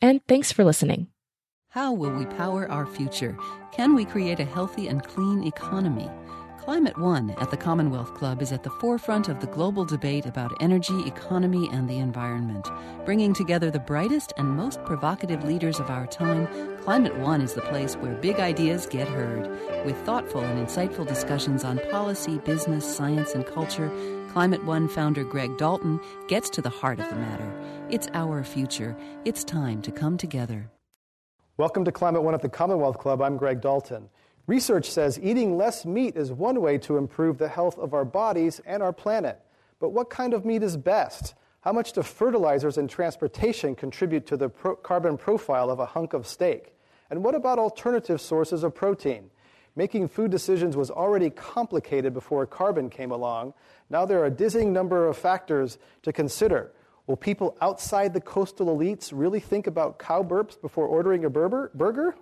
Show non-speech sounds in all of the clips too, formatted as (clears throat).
and thanks for listening. How will we power our future? Can we create a healthy and clean economy? Climate One at the Commonwealth Club is at the forefront of the global debate about energy, economy, and the environment. Bringing together the brightest and most provocative leaders of our time, Climate One is the place where big ideas get heard. With thoughtful and insightful discussions on policy, business, science, and culture, Climate One founder Greg Dalton gets to the heart of the matter. It's our future. It's time to come together. Welcome to Climate One at the Commonwealth Club. I'm Greg Dalton. Research says eating less meat is one way to improve the health of our bodies and our planet. But what kind of meat is best? How much do fertilizers and transportation contribute to the pro- carbon profile of a hunk of steak? And what about alternative sources of protein? Making food decisions was already complicated before carbon came along. Now there are a dizzying number of factors to consider. Will people outside the coastal elites really think about cow burps before ordering a burger?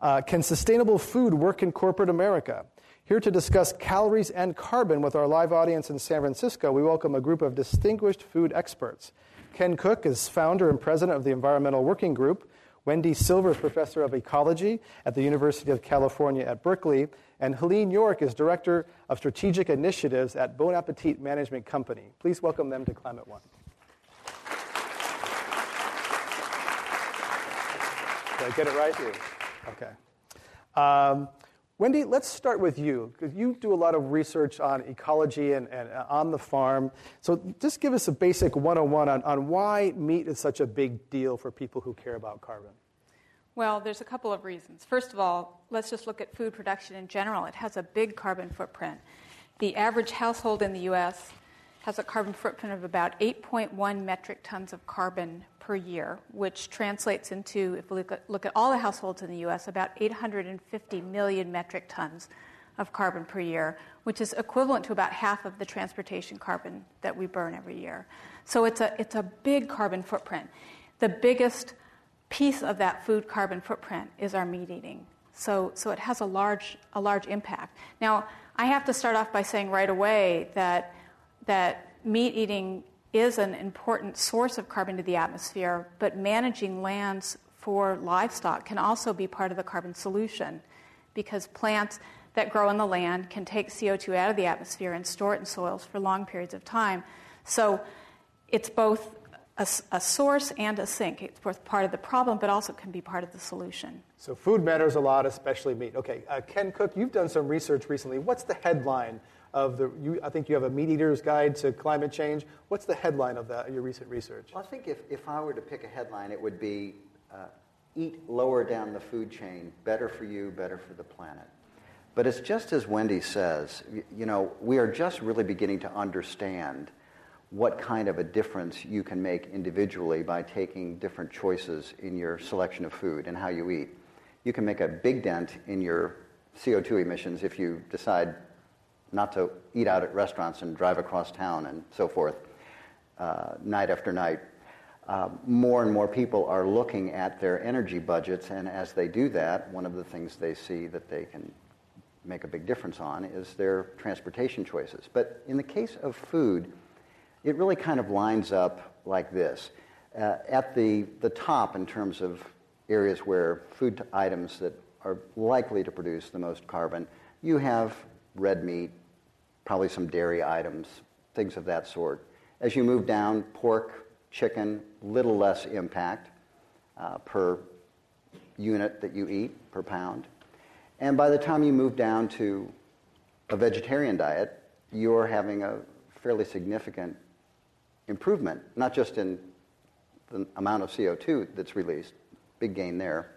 Uh, can sustainable food work in corporate America? Here to discuss calories and carbon with our live audience in San Francisco, we welcome a group of distinguished food experts. Ken Cook is founder and president of the Environmental Working Group. Whendee Silver is professor of ecology at the University of California at Berkeley. And Helene York is director of strategic initiatives at Bon Appetit Management Company. Please welcome them to Climate One. Did I get it right? Here? Okay. Um, Whendee, let's start with you, because you do a lot of research on ecology and, and uh, on the farm. So just give us a basic 101 on, on why meat is such a big deal for people who care about carbon. Well, there's a couple of reasons. First of all, let's just look at food production in general. It has a big carbon footprint. The average household in the U.S. has a carbon footprint of about 8.1 metric tons of carbon per year, which translates into, if we look at, look at all the households in the US, about 850 million metric tons of carbon per year, which is equivalent to about half of the transportation carbon that we burn every year. So it's a, it's a big carbon footprint. The biggest piece of that food carbon footprint is our meat eating. So, so it has a large, a large impact. Now, I have to start off by saying right away that, that meat eating is an important source of carbon to the atmosphere, but managing lands for livestock can also be part of the carbon solution because plants that grow in the land can take CO2 out of the atmosphere and store it in soils for long periods of time. So it's both a, a, source and a sink. It's both part of the problem, but also can be part of the solution. So food matters a lot, especially meat. Okay, uh, Ken Cook, you've done some research recently. What's the headline of the, you, I think you have a Meat Eater's Guide to Climate Change. What's the headline of that, your recent research? Well, I think if, if I were to pick a headline, it would be uh, Eat Lower Down the Food Chain, Better for You, Better for the Planet. But it's just as Whendee says, you know, we are just really beginning to understand what kind of a difference you can make individually by taking different choices in your selection of food and how you eat. You can make a big dent in your CO2 emissions if you decide not to eat out at restaurants and drive across town and so forth, uh, night after night. Uh, more and more people are looking at their energy budgets, and as they do that, one of the things they see that they can make a big difference on is their transportation choices. But in the case of food, it really kind of lines up like this. Uh, at the, the top, in terms of areas where food items that are likely to produce the most carbon, you have red meat, probably some dairy items, things of that sort. As you move down, pork, chicken, little less impact uh, per unit that you eat, per pound. And by the time you move down to a vegetarian diet, you're having a fairly significant improvement, not just in the amount of CO2 that's released, big gain there,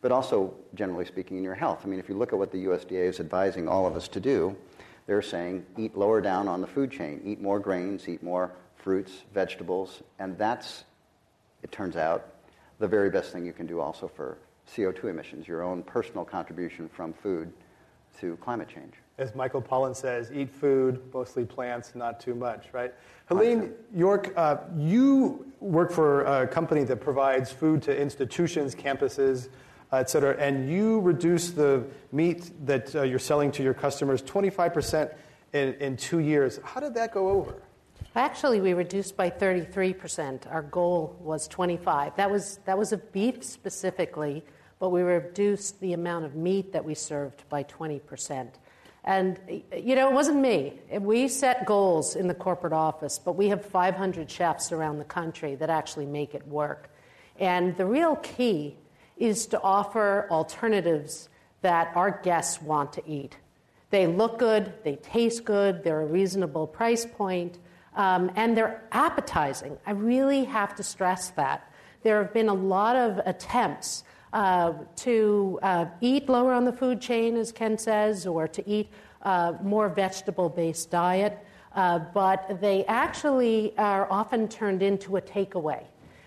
but also, generally speaking, in your health. I mean, if you look at what the USDA is advising all of us to do, they're saying eat lower down on the food chain, eat more grains, eat more fruits, vegetables, and that's, it turns out, the very best thing you can do also for CO2 emissions, your own personal contribution from food to climate change. As Michael Pollan says, eat food, mostly plants, not too much, right? Helene York, uh, you work for a company that provides food to institutions, campuses, uh, et cetera, and you reduce the meat that uh, you're selling to your customers 25% in, in two years. How did that go over? Actually, we reduced by 33%. Our goal was 25. That was that was of beef specifically, but we reduced the amount of meat that we served by 20%. And you know, it wasn't me. We set goals in the corporate office, but we have 500 chefs around the country that actually make it work. And the real key is to offer alternatives that our guests want to eat. They look good, they taste good, they're a reasonable price point, um, and they're appetizing. I really have to stress that. There have been a lot of attempts uh, to uh, eat lower on the food chain, as Ken says, or to eat uh, more vegetable based diet, uh, but they actually are often turned into a takeaway.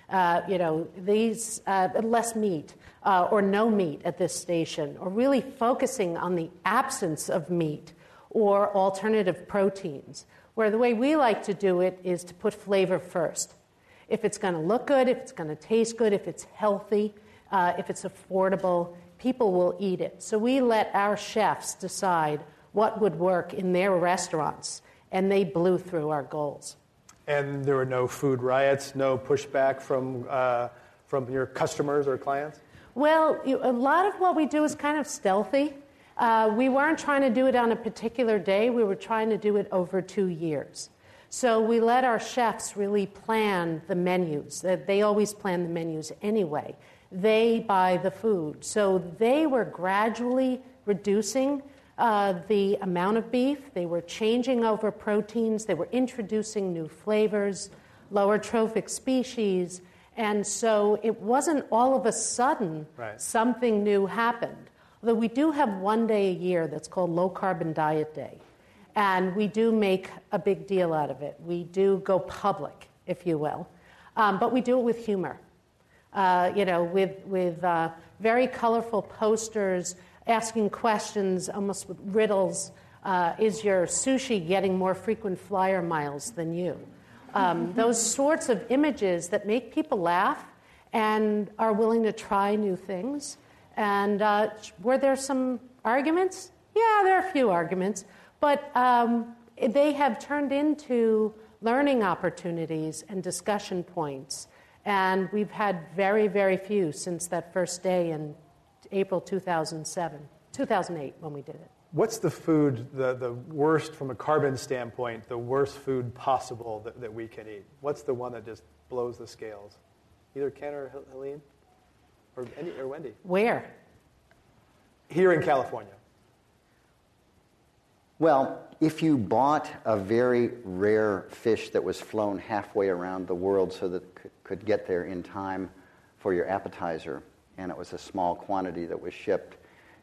Uh, you know, these less meat or no meat at this station, or really focusing on the absence of meat or alternative proteins where the way we like to do it is to put flavor first. If it's going to look good, if it's going to taste good, if it's healthy, uh, if it's affordable, people will eat it. So we let our chefs decide what would work in their restaurants, and they blew through our goals. And there were no food riots, no pushback from, uh, from your customers or clients? Well, you, a lot of what we do is kind of stealthy. Uh, we weren't trying to do it on a particular day, we were trying to do it over two years. So we let our chefs really plan the menus. They always plan the menus anyway. They buy the food. So they were gradually reducing uh, the amount of beef. They were changing over proteins. They were introducing new flavors, lower trophic species. And so it wasn't all of a sudden right. something new happened. Although we do have one day a year that's called Low Carbon Diet Day. And we do make a big deal out of it. We do go public, if you will. Um, but we do it with humor. Uh, you know, with, with uh, very colorful posters, asking questions, almost with riddles. Uh, is your sushi getting more frequent flyer miles than you? Um, (laughs) those sorts of images that make people laugh and are willing to try new things. And uh, were there some arguments? Yeah, there are a few arguments, but um, they have turned into learning opportunities and discussion points. And we've had very, very few since that first day in April 2007, 2008 when we did it. What's the food, the, the worst from a carbon standpoint, the worst food possible that, that we can eat? What's the one that just blows the scales? Either Ken or Helene? Or, any, or Whendee? Where? Here in California. Well, if you bought a very rare fish that was flown halfway around the world so that it could get there in time for your appetizer, and it was a small quantity that was shipped,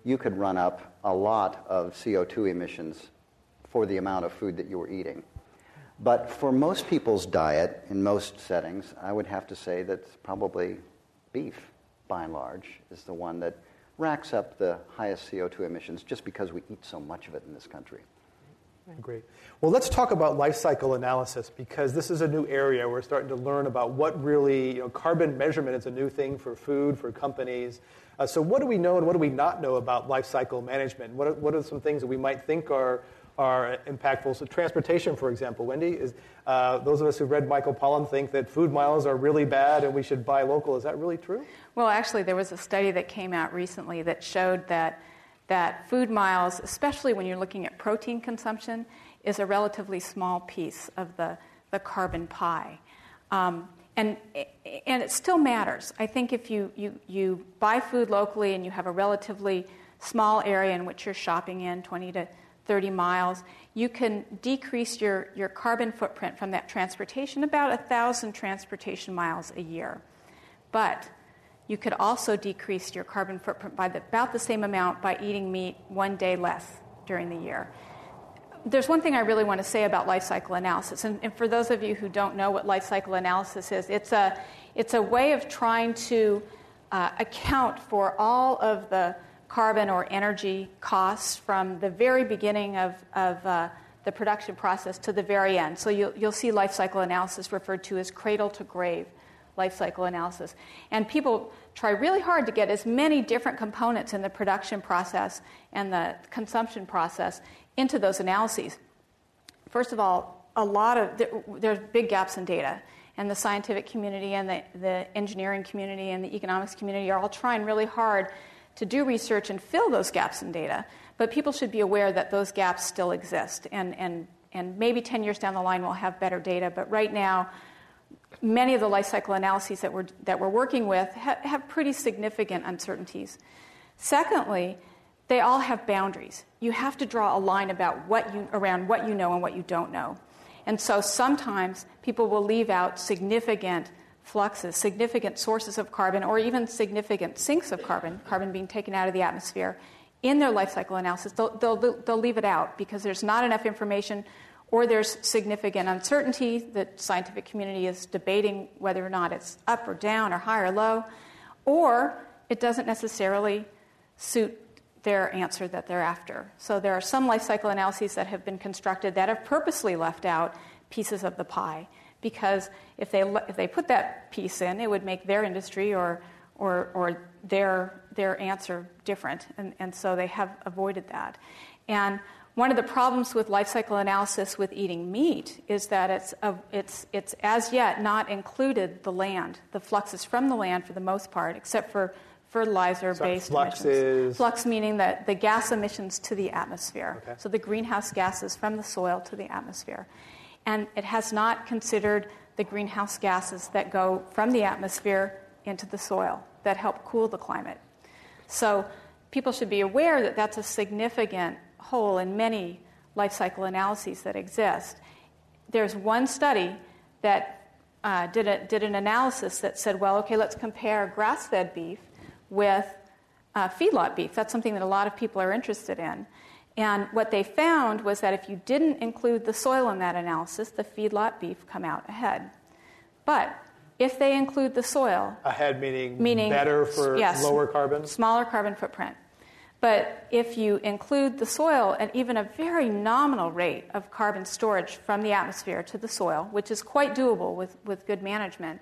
you could run up a lot of CO2 emissions for the amount of food that you were eating. But for most people's diet, in most settings, I would have to say that probably beef by and large, is the one that racks up the highest CO2 emissions just because we eat so much of it in this country. Great. Well, let's talk about life cycle analysis because this is a new area. We're starting to learn about what really, you know, carbon measurement is a new thing for food, for companies. Uh, so, what do we know and what do we not know about life cycle management? What are, what are some things that we might think are are impactful. So transportation, for example, Whendee, is uh, those of us who've read Michael Pollan think that food miles are really bad and we should buy local. Is that really true? Well, actually, there was a study that came out recently that showed that that food miles, especially when you're looking at protein consumption, is a relatively small piece of the, the carbon pie. Um, and, and it still matters. I think if you, you, you buy food locally and you have a relatively small area in which you're shopping in, 20 to 30 miles, you can decrease your, your carbon footprint from that transportation about 1,000 transportation miles a year. But you could also decrease your carbon footprint by the, about the same amount by eating meat one day less during the year. There's one thing I really want to say about life cycle analysis, and, and for those of you who don't know what life cycle analysis is, it's a, it's a way of trying to uh, account for all of the carbon or energy costs from the very beginning of, of uh, the production process to the very end. So you'll, you'll see life cycle analysis referred to as cradle to grave life cycle analysis. And people try really hard to get as many different components in the production process and the consumption process into those analyses. First of all, a lot of there's big gaps in data and the scientific community and the, the engineering community and the economics community are all trying really hard to do research and fill those gaps in data. But people should be aware that those gaps still exist. And, and, and maybe 10 years down the line we'll have better data. But right now, many of the life cycle analyses that we're, that we're working with ha- have pretty significant uncertainties. Secondly, they all have boundaries. You have to draw a line about what you, around what you know and what you don't know. And so sometimes people will leave out significant fluxes, significant sources of carbon, or even significant sinks of carbon, carbon being taken out of the atmosphere, in their life cycle analysis. They'll, they'll, they'll leave it out because there's not enough information or there's significant uncertainty. The scientific community is debating whether or not it's up or down or high or low, or it doesn't necessarily suit their answer that they're after. So there are some life cycle analyses that have been constructed that have purposely left out pieces of the pie because if they, if they put that piece in, it would make their industry or, or, or their, their answer different. And, and so they have avoided that. And one of the problems with life cycle analysis with eating meat is that it's, a, it's, it's as yet not included the land, the fluxes from the land for the most part, except for fertilizer-based flux emissions. Flux meaning that the gas emissions to the atmosphere. Okay. So the greenhouse gases from the soil to the atmosphere. And it has not considered the greenhouse gases that go from the atmosphere into the soil that help cool the climate. So people should be aware that that's a significant hole in many life cycle analyses that exist. There's one study that uh, did, a, did an analysis that said, well, okay, let's compare grass fed beef with uh, feedlot beef. That's something that a lot of people are interested in. And what they found was that if you didn't include the soil in that analysis, the feedlot beef come out ahead. But if they include the soil, ahead meaning, meaning better for yes, lower carbon, smaller carbon footprint. But if you include the soil at even a very nominal rate of carbon storage from the atmosphere to the soil, which is quite doable with, with good management,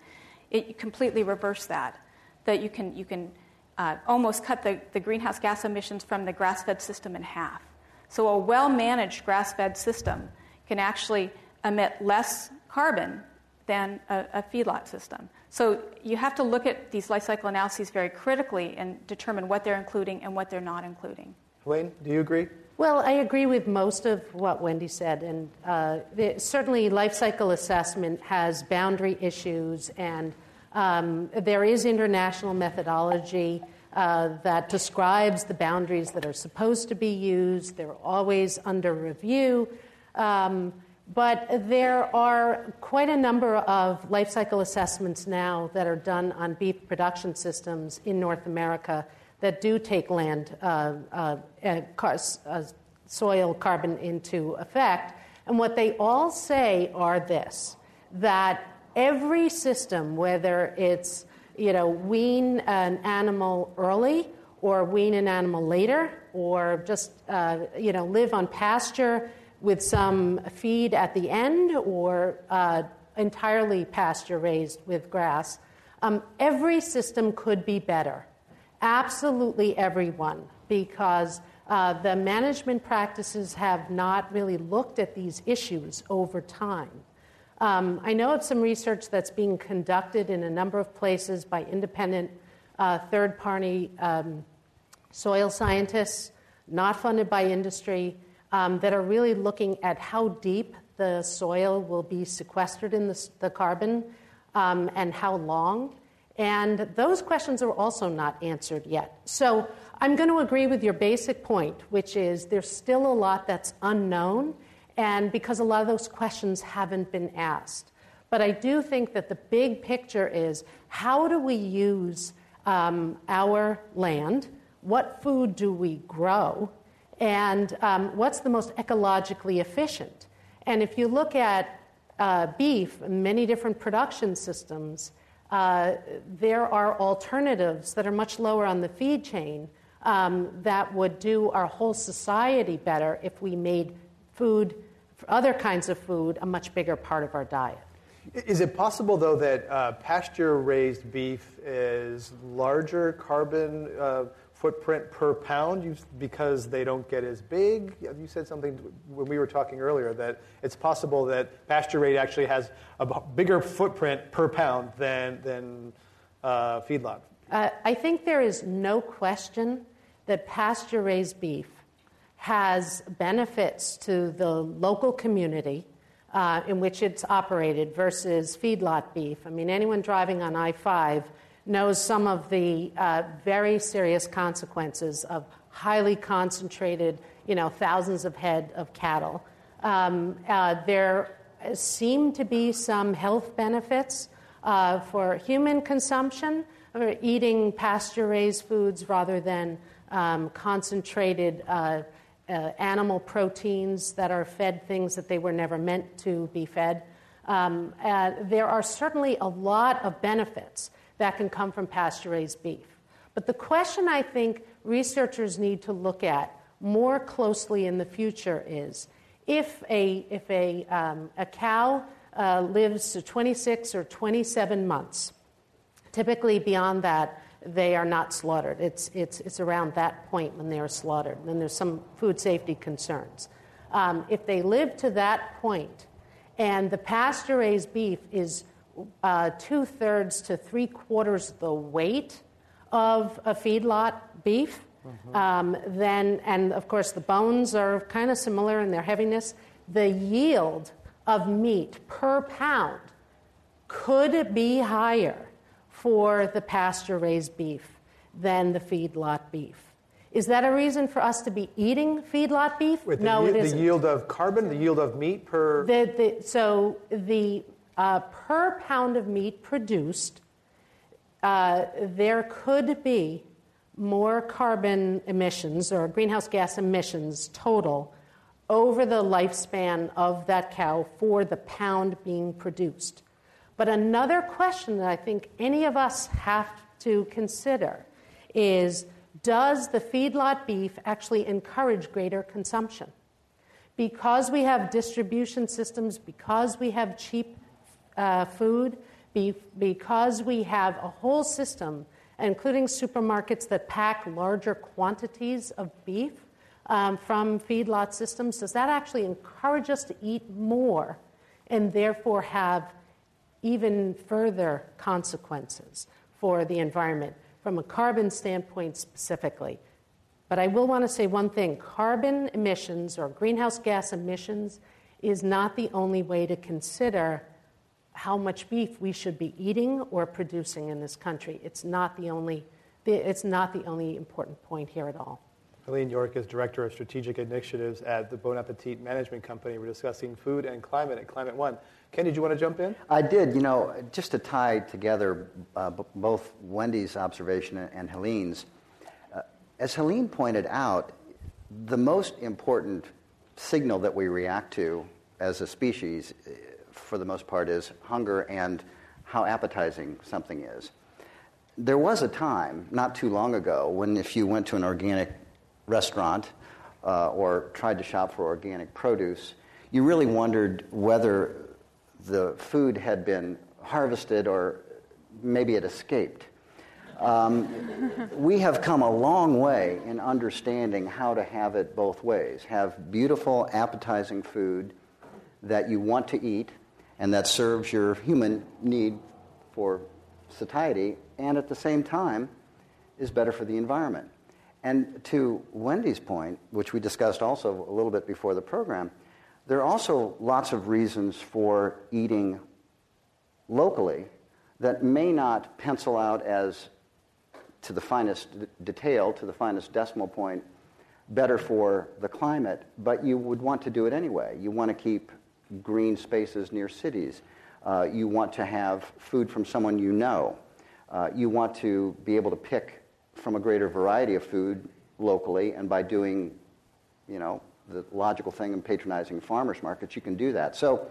it completely reverses that. That you can, you can uh, almost cut the, the greenhouse gas emissions from the grass fed system in half. So, a well managed grass fed system can actually emit less carbon than a, a, feedlot system. So, you have to look at these life cycle analyses very critically and determine what they're including and what they're not including. Wayne, do you agree? Well, I agree with most of what Whendee said, and uh, the, certainly life cycle assessment has boundary issues and um, there is international methodology uh, that describes the boundaries that are supposed to be used. They're always under review. Um, but there are quite a number of life cycle assessments now that are done on beef production systems in North America that do take land, uh, uh, car- uh, soil carbon into effect. And what they all say are this that every system, whether it's you know wean an animal early or wean an animal later, or just uh, you know live on pasture with some feed at the end, or uh, entirely pasture raised with grass. Um, every system could be better, absolutely everyone, because uh, the management practices have not really looked at these issues over time. Um, I know of some research that's being conducted in a number of places by independent uh, third party um, soil scientists, not funded by industry, um, that are really looking at how deep the soil will be sequestered in the, the carbon um, and how long. And those questions are also not answered yet. So I'm going to agree with your basic point, which is there's still a lot that's unknown, and because a lot of those questions haven't been asked. But I do think that the big picture is how do we use um, our land? What food do we grow? And um, what's the most ecologically efficient? And if you look at uh, beef, many different production systems, uh, there are alternatives that are much lower on the feed chain um, that would do our whole society better if we made food, other kinds of food, a much bigger part of our diet. Is it possible, though, that uh, pasture raised beef is larger carbon uh, footprint per pound because they don't get as big? You said something when we were talking earlier that it's possible that pasture raised actually has a bigger footprint per pound than, than uh, feedlot. Uh, I think there is no question that pasture raised beef has benefits to the local community uh, in which it's operated versus feedlot beef. I mean, anyone driving on I 5 knows some of the uh, very serious consequences of highly concentrated, you know, thousands of head of cattle. Um, uh, there seem to be some health benefits uh, for human consumption, or eating pasture raised foods rather than um, concentrated uh, uh, animal proteins that are fed things that they were never meant to be fed. Um, uh, there are certainly a lot of benefits that can come from pasture raised beef. But the question I think researchers need to look at more closely in the future is if a, if a, um, a cow uh, lives to 26 or 27 months, typically beyond that, they are not slaughtered. It's, it's, it's around that point when they are slaughtered. Then there's some food safety concerns. Um, if they live to that point and the pasture raised beef is uh, two thirds to three quarters the weight of a feedlot beef, mm-hmm. um, then, and of course the bones are kind of similar in their heaviness, the yield of meat per pound could be higher for the pasture raised beef than the feedlot beef. Is that a reason for us to be eating feedlot beef? Wait, no, it isn't. The yield of carbon, the yield of meat per. The, the, so the uh, per pound of meat produced, uh, there could be more carbon emissions or greenhouse gas emissions total over the lifespan of that cow for the pound being produced. But another question that I think any of us have to consider is does the feedlot beef actually encourage greater consumption? Because we have distribution systems, because we have cheap uh, food, be, because we have a whole system, including supermarkets that pack larger quantities of beef um, from feedlot systems, does that actually encourage us to eat more and therefore have even further consequences for the environment from a carbon standpoint specifically. But I will want to say one thing carbon emissions or greenhouse gas emissions is not the only way to consider how much beef we should be eating or producing in this country. It's not the only, it's not the only important point here at all. Helene York is Director of Strategic Initiatives at the Bon Appetit Management Company. We're discussing food and climate at Climate One. Ken, did you want to jump in? I did. You know, just to tie together uh, b- both Whendee's observation and Helene's, uh, as Helene pointed out, the most important signal that we react to as a species, uh, for the most part, is hunger and how appetizing something is. There was a time, not too long ago, when if you went to an organic restaurant uh, or tried to shop for organic produce, you really wondered whether the food had been harvested or maybe it escaped. Um, we have come a long way in understanding how to have it both ways have beautiful, appetizing food that you want to eat and that serves your human need for satiety, and at the same time is better for the environment. And to Whendee's point, which we discussed also a little bit before the program, there are also lots of reasons for eating locally that may not pencil out as to the finest detail, to the finest decimal point, better for the climate, but you would want to do it anyway. You want to keep green spaces near cities. Uh, you want to have food from someone you know. Uh, you want to be able to pick from a greater variety of food locally, and by doing, you know, the logical thing and patronizing farmers markets, you can do that. So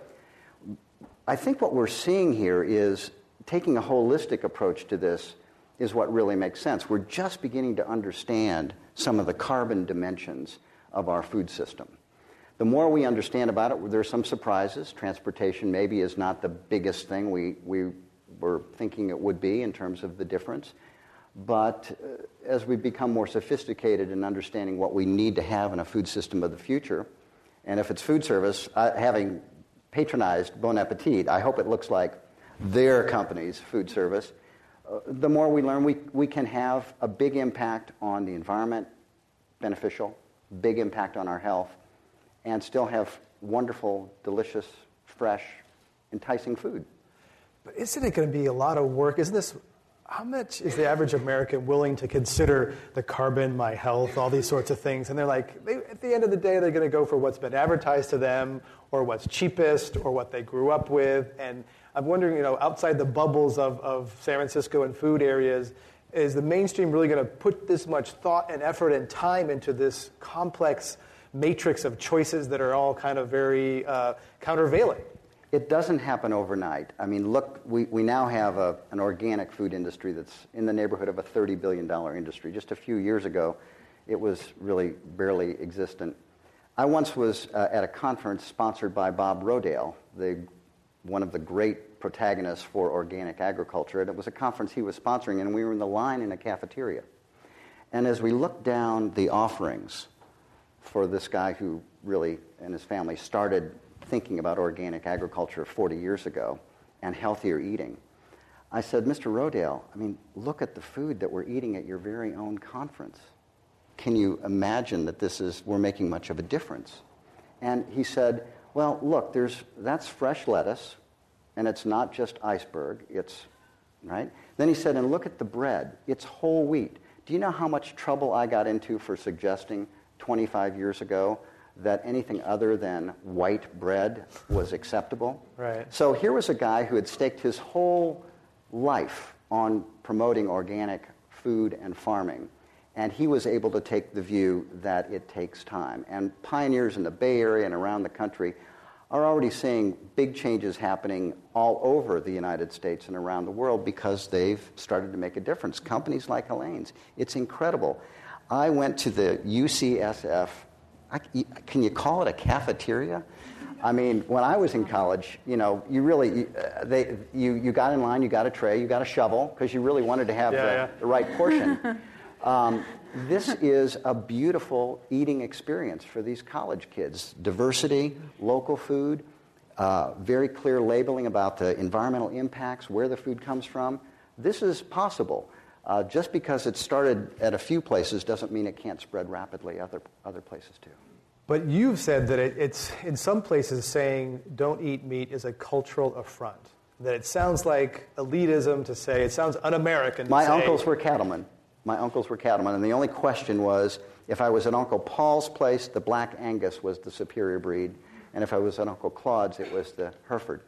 I think what we're seeing here is taking a holistic approach to this is what really makes sense. We're just beginning to understand some of the carbon dimensions of our food system. The more we understand about it, there are some surprises. Transportation maybe is not the biggest thing we, we were thinking it would be in terms of the difference. But uh, as we become more sophisticated in understanding what we need to have in a food system of the future, and if it's food service, uh, having patronized Bon Appetit, I hope it looks like their company's food service. Uh, the more we learn, we, we can have a big impact on the environment, beneficial, big impact on our health, and still have wonderful, delicious, fresh, enticing food. But isn't it going to be a lot of work? Isn't this how much is the average American willing to consider the carbon, my health, all these sorts of things? And they're like, they, at the end of the day, they're going to go for what's been advertised to them, or what's cheapest, or what they grew up with. And I'm wondering, you know, outside the bubbles of, of San Francisco and food areas, is the mainstream really going to put this much thought and effort and time into this complex matrix of choices that are all kind of very uh, countervailing? It doesn't happen overnight. I mean, look, we, we now have a, an organic food industry that's in the neighborhood of a $30 billion industry. Just a few years ago, it was really barely existent. I once was uh, at a conference sponsored by Bob Rodale, the, one of the great protagonists for organic agriculture, and it was a conference he was sponsoring, and we were in the line in a cafeteria. And as we looked down the offerings for this guy who really and his family started thinking about organic agriculture 40 years ago and healthier eating. I said, Mr. Rodale, I mean, look at the food that we're eating at your very own conference. Can you imagine that this is, we're making much of a difference? And he said, well, look, there's, that's fresh lettuce, and it's not just iceberg, it's, right? Then he said, and look at the bread, it's whole wheat. Do you know how much trouble I got into for suggesting 25 years ago that anything other than white bread was acceptable. Right. So here was a guy who had staked his whole life on promoting organic food and farming. And he was able to take the view that it takes time. And pioneers in the Bay Area and around the country are already seeing big changes happening all over the United States and around the world because they've started to make a difference. Companies like Helene's, it's incredible. I went to the UCSF I, can you call it a cafeteria? I mean, when I was in college, you know, you really, uh, they, you, you got in line, you got a tray, you got a shovel, because you really wanted to have yeah, the, yeah. the, right portion. (laughs) um, this is a beautiful eating experience for these college kids. Diversity, local food, uh, very clear labeling about the environmental impacts, where the food comes from. This is possible. Uh, just because it started at a few places doesn't mean it can't spread rapidly other, other places too. But you've said that it, it's, in some places, saying don't eat meat is a cultural affront. That it sounds like elitism to say, it sounds un American My say, uncles were cattlemen. My uncles were cattlemen, and the only question was if I was at Uncle Paul's place, the Black Angus was the superior breed, and if I was at Uncle Claude's, it was the Hereford.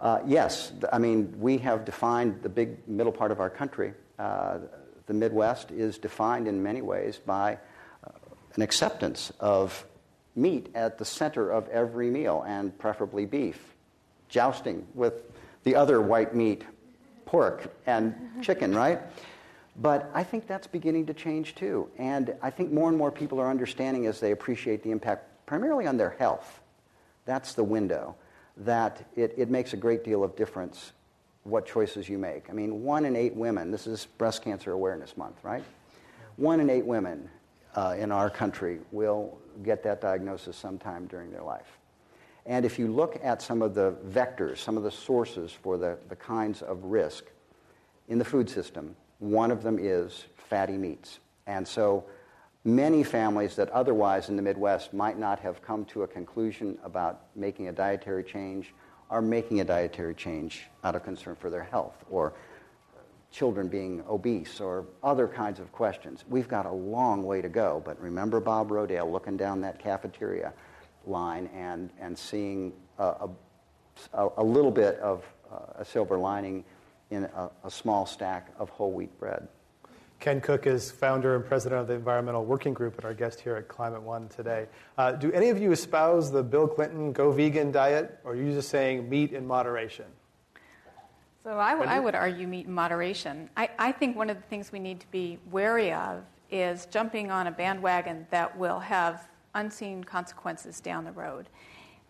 Uh, yes, I mean, we have defined the big middle part of our country the Midwest is defined in many ways by uh, an acceptance of meat at the center of every meal, and preferably beef, jousting with the other white meat, pork and chicken, right? But I think that's beginning to change too. And I think more and more people are understanding as they appreciate the impact, primarily on their health. That's the window, that it, it makes a great deal of difference what choices you make. I mean, one in eight women, this is Breast Cancer Awareness Month, right? One in eight women uh, in our country will get that diagnosis sometime during their life. And if you look at some of the vectors, some of the sources for the, the kinds of risk in the food system, one of them is fatty meats. And so many families that otherwise in the Midwest might not have come to a conclusion about making a dietary change are making a dietary change out of concern for their health or children being obese or other kinds of questions. We've got a long way to go, but remember Bob Rodale looking down that cafeteria line and, and seeing a, a, a little bit of uh, a silver lining in a, a small stack of whole wheat bread. Ken Cook is founder and president of the Environmental Working Group and our guest here at Climate One today. Uh, do any of you espouse the Bill Clinton go vegan diet, or are you just saying meat in moderation? So I, w- I would argue meat in moderation. I, I think one of the things we need to be wary of is jumping on a bandwagon that will have unseen consequences down the road.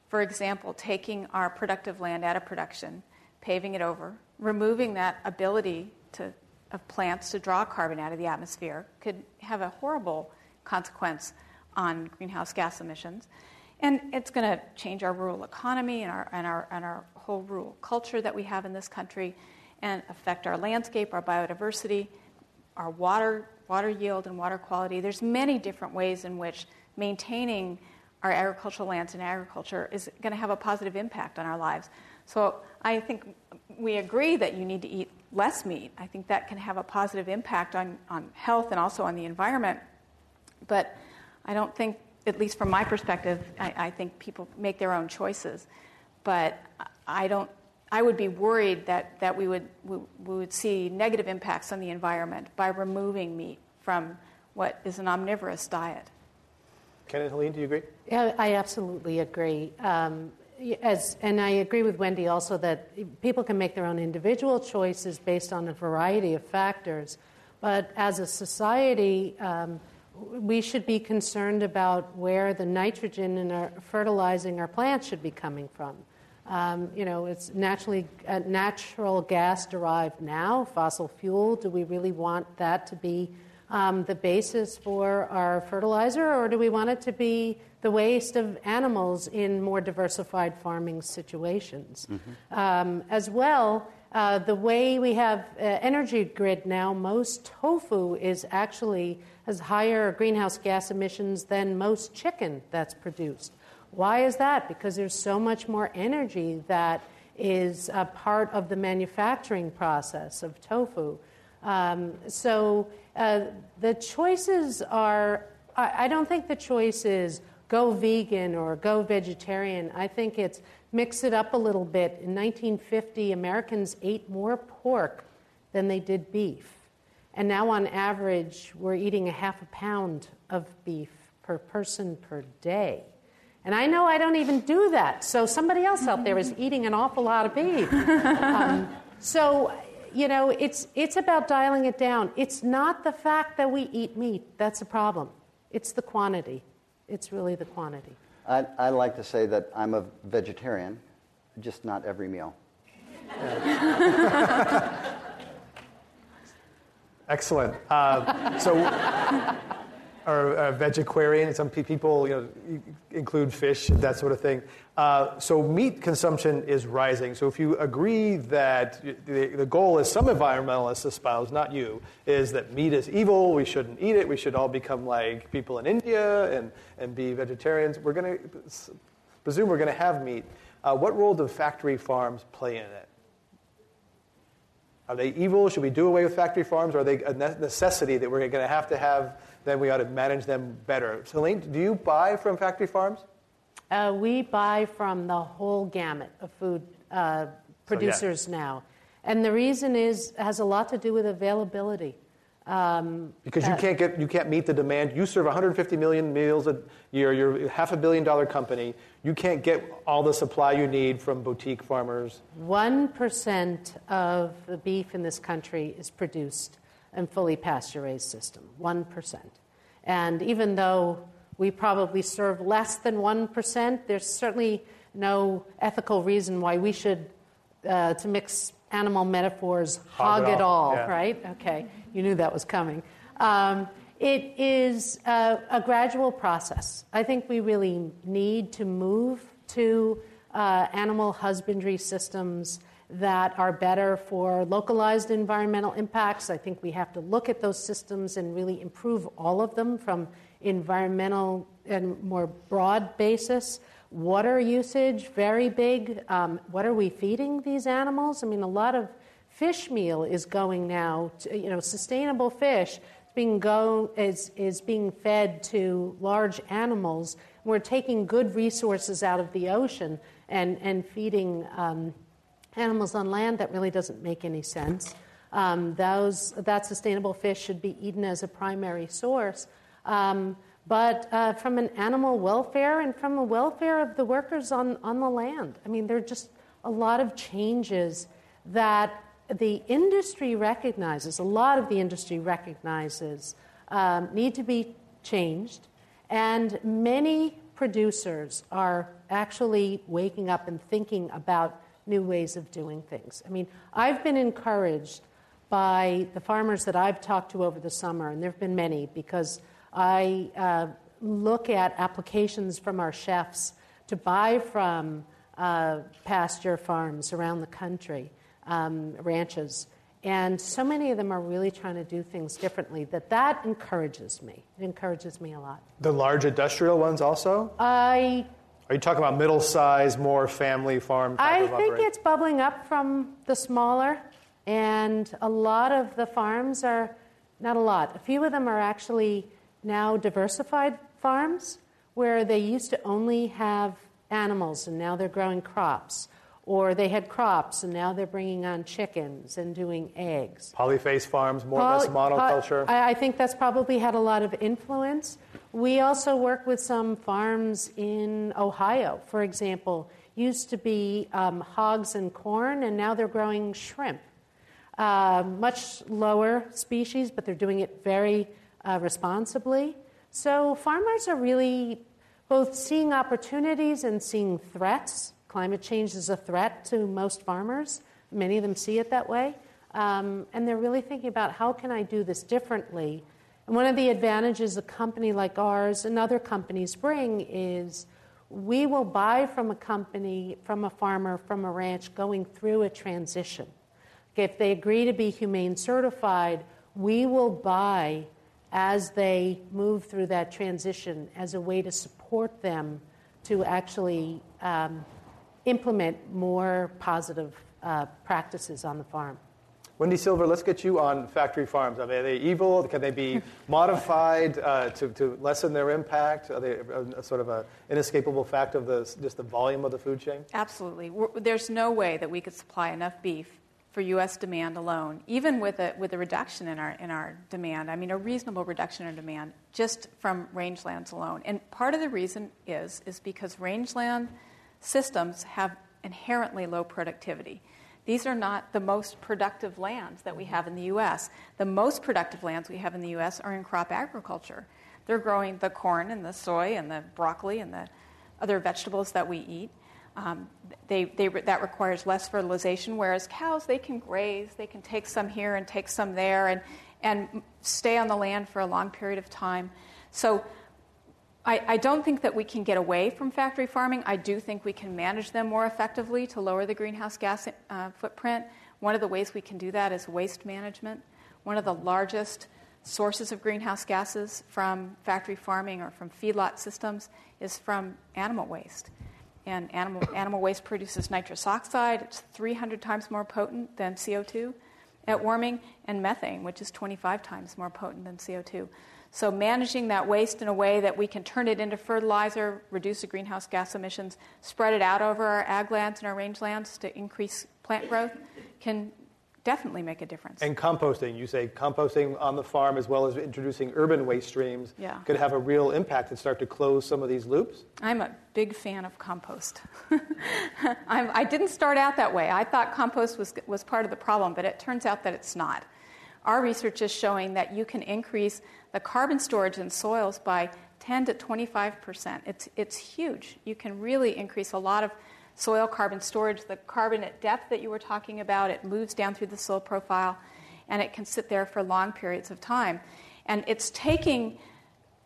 For example, taking our productive land out of production, paving it over, removing that ability to, of plants to draw carbon out of the atmosphere could have a horrible consequence on greenhouse gas emissions. And it's going to change our rural economy and our, and, our, and our whole rural culture that we have in this country and affect our landscape, our biodiversity, our water, water yield and water quality. There's many different ways in which maintaining our agricultural lands and agriculture is going to have a positive impact on our lives. So I think we agree that you need to eat less meat. I think that can have a positive impact on, on health and also on the environment. But I don't think at least from my perspective, I, I, think people make their own choices. But I don't. I would be worried that, that we would we, we would see negative impacts on the environment by removing meat from what is an omnivorous diet. Ken and Helene, do you agree? Yeah, I absolutely agree. Um, as, and I agree with Whendee also that people can make their own individual choices based on a variety of factors. But as a society, um, we should be concerned about where the nitrogen in our fertilizing our plants should be coming from. Um, you know, it's naturally uh, natural gas derived now, fossil fuel. Do we really want that to be um, the basis for our fertilizer, or do we want it to be the waste of animals in more diversified farming situations? Mm-hmm. Um, as well, uh, the way we have uh, energy grid now, most tofu is actually has higher greenhouse gas emissions than most chicken that's produced. Why is that? Because there's so much more energy that is a part of the manufacturing process of tofu. Um, so uh, the choices are, I, I don't think the choice is go vegan or go vegetarian. I think it's mix it up a little bit. In 1950, Americans ate more pork than they did beef. And now, on average, we're eating a half a pound of beef per person per day. And I know I don't even do that, so somebody else out there is (laughs) eating an awful lot of beef. Um, so, you know, it's, it's about dialing it down. It's not the fact that we eat meat that's a problem, it's the quantity. It's really the quantity. I, I like to say that I'm a vegetarian, just not every meal. (laughs) Excellent. Uh, so, or a vegetarian. Some people, you know, include fish, and that sort of thing. Uh, so meat consumption is rising. So if you agree that the, the goal, as some environmentalists espouse, not you, is that meat is evil, we shouldn't eat it, we should all become like people in India and, and be vegetarians, we're going to presume we're going to have meat. Uh, what role do factory farms play in it? Are they evil? Should we do away with factory farms? Are they a necessity that we're going to have to have, then we ought to manage them better? Helene, do you buy from factory farms? Uh, we buy from the whole gamut of food uh, producers so, yeah. now. And the reason is has a lot to do with availability. Um, because you uh, can't get you can't meet the demand. You serve 150 million meals a year. You're a half a billion dollar company. You can't get all the supply you need from boutique farmers. One percent of the beef in this country is produced in fully pasture raised system. One percent, and even though we probably serve less than one percent, there's certainly no ethical reason why we should uh, to mix animal metaphors hog, hog it all, all yeah. right? Okay. You knew that was coming. Um, it is a, a, gradual process. I think we really need to move to uh, animal husbandry systems that are better for localized environmental impacts. I think we have to look at those systems and really improve all of them from environmental and more broad basis. Water usage, very big. Um, what are we feeding these animals? I mean, a lot of fish meal is going now, to, you know, sustainable fish being go, is, is being fed to large animals. We're taking good resources out of the ocean and, and feeding um, animals on land that really doesn't make any sense. Um, those, that sustainable fish should be eaten as a primary source. Um, but uh, from an animal welfare and from the welfare of the workers on, on the land. I mean, there are just a lot of changes that the industry recognizes, a lot of the industry recognizes, um, need to be changed. And many producers are actually waking up and thinking about new ways of doing things. I mean, I've been encouraged by the farmers that I've talked to over the summer, and there have been many, because I uh, look at applications from our chefs to buy from uh, pasture farms around the country, um, ranches. And so many of them are really trying to do things differently that that encourages me. It encourages me a lot. The large industrial ones also? I Are you talking about middle size, more family farm type I think it's bubbling up from the smaller, and a lot of the farms are not a lot. A few of them are actually now diversified farms where they used to only have animals and now they're growing crops. Or they had crops and now they're bringing on chickens and doing eggs. Polyface farms, more or less monoculture. po- I, I think that's probably had a lot of influence. We also work with some farms in Ohio, for example. Used to be um, hogs and corn, and now they're growing shrimp. Uh, much lower species, but they're doing it very uh, responsibly. So farmers are really both seeing opportunities and seeing threats. Climate change is a threat to most farmers. Many of them see it that way. Um, and they're really thinking about how can I do this differently? And one of the advantages a company like ours and other companies bring is we will buy from a company, from a farmer, from a ranch going through a transition. If they agree to be humane certified, we will buy as they move through that transition as a way to support them to actually um, implement more positive uh, practices on the farm. Whendee Silver, let's get you on factory farms. I mean, are they evil? Can they be (laughs) modified uh, to, to lessen their impact? Are they a, a sort of an inescapable fact of the, just the volume of the food chain? Absolutely. We're, there's no way that we could supply enough beef for U.S. demand alone, even with a, with a reduction in our, in our demand. I mean, a reasonable reduction in demand just from rangelands alone. And part of the reason is, is because rangeland systems have inherently low productivity. These are not the most productive lands that we have in the U.S. The most productive lands we have in the U.S. are in crop agriculture. They're growing the corn and the soy and the broccoli and the other vegetables that we eat. Um, they, they, that requires less fertilization, whereas cows, they can graze, they can take some here and take some there and, and stay on the land for a long period of time. So I, I, don't think that we can get away from factory farming. I do think we can manage them more effectively to lower the greenhouse gas uh, footprint. One of the ways we can do that is waste management. One of the largest sources of greenhouse gases from factory farming or from feedlot systems is from animal waste. And animal, animal waste produces nitrous oxide. It's 300 times more potent than CO2 at warming, and methane, which is 25 times more potent than CO2. So, managing that waste in a way that we can turn it into fertilizer, reduce the greenhouse gas emissions, spread it out over our ag lands and our rangelands to increase plant growth can definitely make a difference. And composting, you say composting on the farm as well as introducing urban waste streams Yeah. could have a real impact and start to close some of these loops? I'm a big fan of compost. (laughs) I'm, I didn't start out that way. I thought compost was, was part of the problem, but it turns out that it's not. Our research is showing that you can increase the carbon storage in soils by 10 to 25 percent. It's, it's huge. You can really increase a lot of soil carbon storage. The carbon at depth that you were talking about, it moves down through the soil profile and it can sit there for long periods of time. And it's taking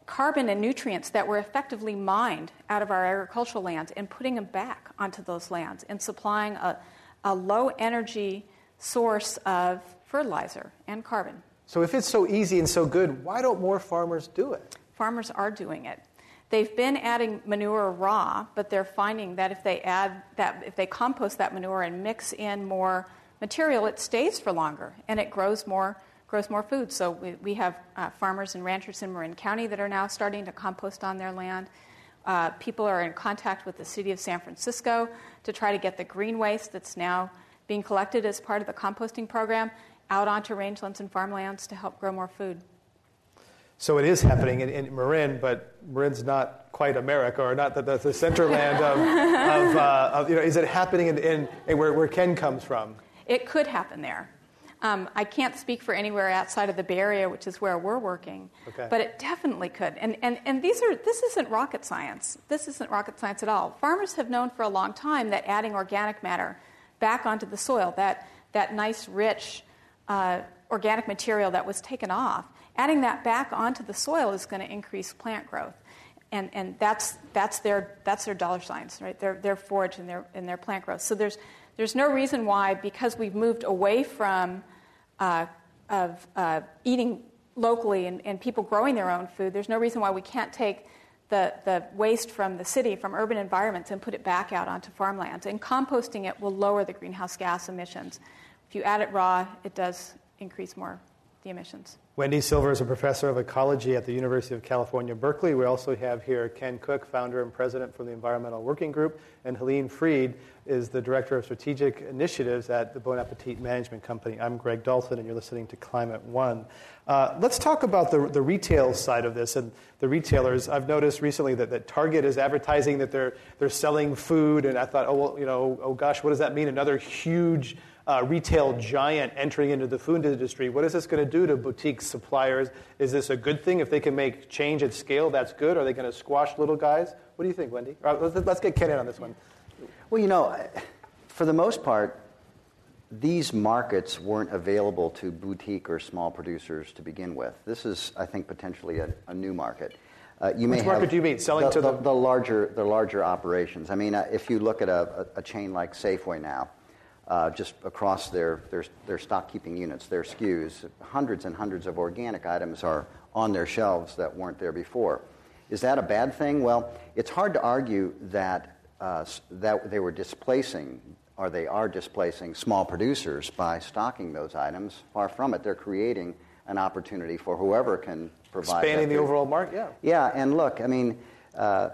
carbon and nutrients that were effectively mined out of our agricultural lands and putting them back onto those lands and supplying a, a low energy source of fertilizer and carbon. So, if it's so easy and so good, why don't more farmers do it? Farmers are doing it. They've been adding manure raw, but they're finding that if they add that, if they compost that manure and mix in more material, it stays for longer and it grows more grows more food. So we, we have uh, farmers and ranchers in Marin County that are now starting to compost on their land. Uh, people are in contact with the city of San Francisco to try to get the green waste that's now being collected as part of the composting program out onto rangelands and farmlands to help grow more food. So it is happening in, in Marin, but Marin's not quite America, or not the, the, the center land of, (laughs) of, uh, of, you know, is it happening in, in, in, where, where Ken comes from? It could happen there. Um, I can't speak for anywhere outside of the Bay Area, which is where we're working, okay. but it definitely could. And, and, and these are, this isn't rocket science. This isn't rocket science at all. Farmers have known for a long time that adding organic matter back onto the soil, that, that nice, rich uh, organic material that was taken off, adding that back onto the soil is going to increase plant growth. And, and that's, that's, their, that's their dollar signs, right? Their, their forage and their, and their plant growth. So there's, there's no reason why, because we've moved away from uh, of uh, eating locally and, and people growing their own food, there's no reason why we can't take the, the waste from the city, from urban environments, and put it back out onto farmlands. And composting it will lower the greenhouse gas emissions. If you add it raw, it does increase more the emissions. Whendee Silver is a professor of ecology at the University of California, Berkeley. We also have here Ken Cook, founder and president from the Environmental Working Group, and Helene Freed is the director of strategic initiatives at the Bon Appetit Management Company. I'm Greg Dalton, and you're listening to Climate One. Uh, let's talk about the, the retail side of this and the retailers. I've noticed recently that, that Target is advertising that they're, they're selling food, and I thought, oh, well, you know, oh gosh, what does that mean? Another huge uh, retail giant entering into the food industry. What is this going to do to boutique suppliers? Is this a good thing? If they can make change at scale, that's good. Are they going to squash little guys? What do you think, Whendee? Right, let's, let's get Ken in on this one. Well, you know, for the most part, these markets weren't available to boutique or small producers to begin with. This is, I think, potentially a, a new market. Uh, you Which market do you mean? Selling the, to the, the, larger, the larger operations. I mean, uh, if you look at a, a, a chain like Safeway now, uh, just across their, stock keeping units, their SKUs. Hundreds and hundreds of organic items are on their shelves that weren't there before. Is that a bad thing? Well, it's hard to argue that, uh, that they were displacing or they are displacing small producers by stocking those items. Far from it, they're creating an opportunity for whoever can provide. Expanding the overall market, yeah. Yeah, and look, I mean, uh,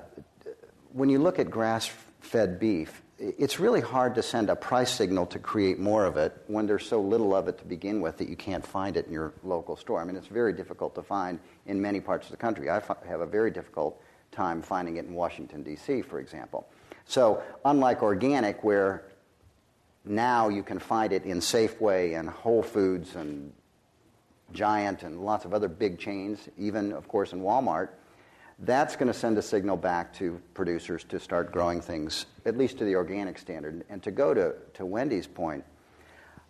when you look at grass fed beef, it's really hard to send a price signal to create more of it when there's so little of it to begin with that you can't find it in your local store. I mean, it's very difficult to find in many parts of the country. I have a very difficult time finding it in Washington, D.C., for example. So, unlike organic, where now you can find it in Safeway and Whole Foods and Giant and lots of other big chains, even, of course, in Walmart, that's going to send a signal back to producers to start growing things, at least to the organic standard. And to go to, to Whendee's point,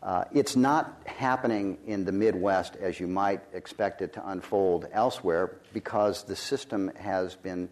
uh, it's not happening in the Midwest as you might expect it to unfold elsewhere because the system has been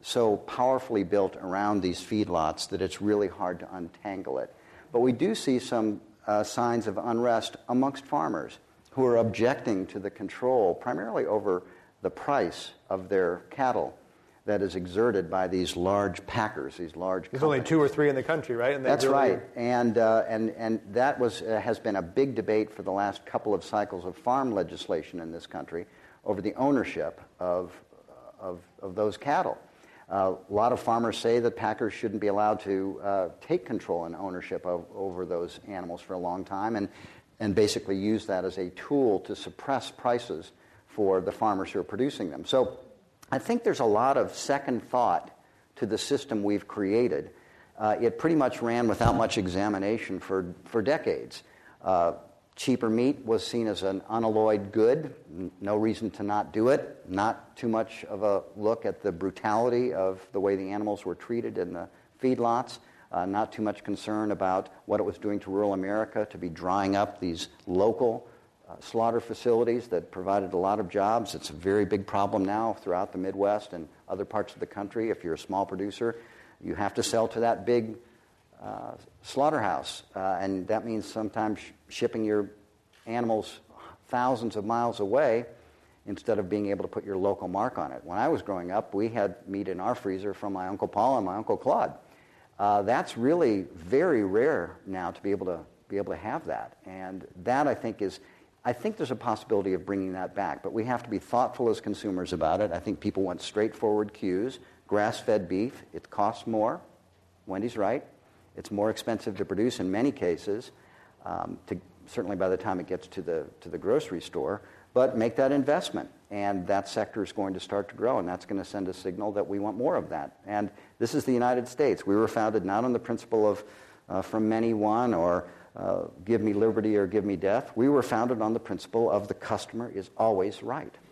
so powerfully built around these feedlots that it's really hard to untangle it. But we do see some uh, signs of unrest amongst farmers who are objecting to the control, primarily over the price of their cattle that is exerted by these large packers, these large. There's only two or three in the country, right? And That's really... right, and uh, and and that was uh, has been a big debate for the last couple of cycles of farm legislation in this country over the ownership of of, of those cattle. Uh, a lot of farmers say that packers shouldn't be allowed to uh, take control and ownership of, over those animals for a long time, and and basically use that as a tool to suppress prices for the farmers who are producing them. So I think there's a lot of second thought to the system we've created. Uh, it pretty much ran without much examination for, for decades. Uh, cheaper meat was seen as an unalloyed good, no reason to not do it, not too much of a look at the brutality of the way the animals were treated in the feedlots. Uh, not too much concern about what it was doing to rural America to be drying up these local slaughter facilities that provided a lot of jobs. It's a very big problem now throughout the Midwest and other parts of the country. If you're a small producer, you have to sell to that big uh, slaughterhouse, uh, and that means sometimes sh- shipping your animals thousands of miles away instead of being able to put your local mark on it. When I was growing up, we had meat in our freezer from my Uncle Paul and my Uncle Claude. Uh, that's really very rare now to be able to be able to have that. And that, I think, is I think there's a possibility of bringing that back, but we have to be thoughtful as consumers about it. I think people want straightforward cues. Grass fed beef, it costs more. Whendee's right. It's more expensive to produce in many cases, um, to, certainly by the time it gets to the, to the grocery store. But make that investment, and that sector is going to start to grow, and that's going to send a signal that we want more of that. And this is the United States. We were founded not on the principle of uh, from many one or uh, give me liberty or give me death. We were founded on the principle of the customer is always right. (laughs)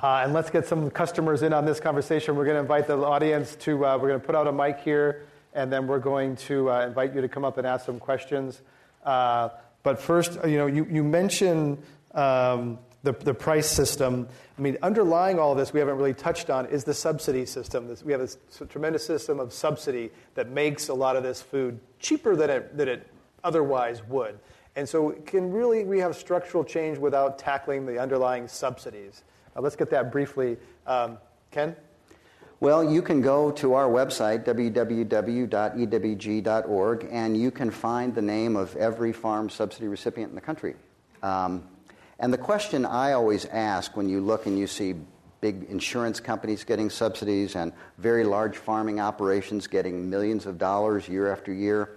Uh, and let's get some customers in on this conversation. We're going to invite the audience to, uh, we're going to put out a mic here, and then we're going to uh, invite you to come up and ask some questions. Uh, but first, you know, you, you mentioned um, the, the price system. I mean, underlying all this, we haven't really touched on, is the subsidy system. We have a tremendous system of subsidy that makes a lot of this food cheaper than it, than it otherwise would. And so, can really we have structural change without tackling the underlying subsidies? Uh, let's get that briefly. Um, Ken? Well, you can go to our website, www.ewg.org, and you can find the name of every farm subsidy recipient in the country. Um, and the question I always ask when you look and you see big insurance companies getting subsidies and very large farming operations getting millions of dollars year after year,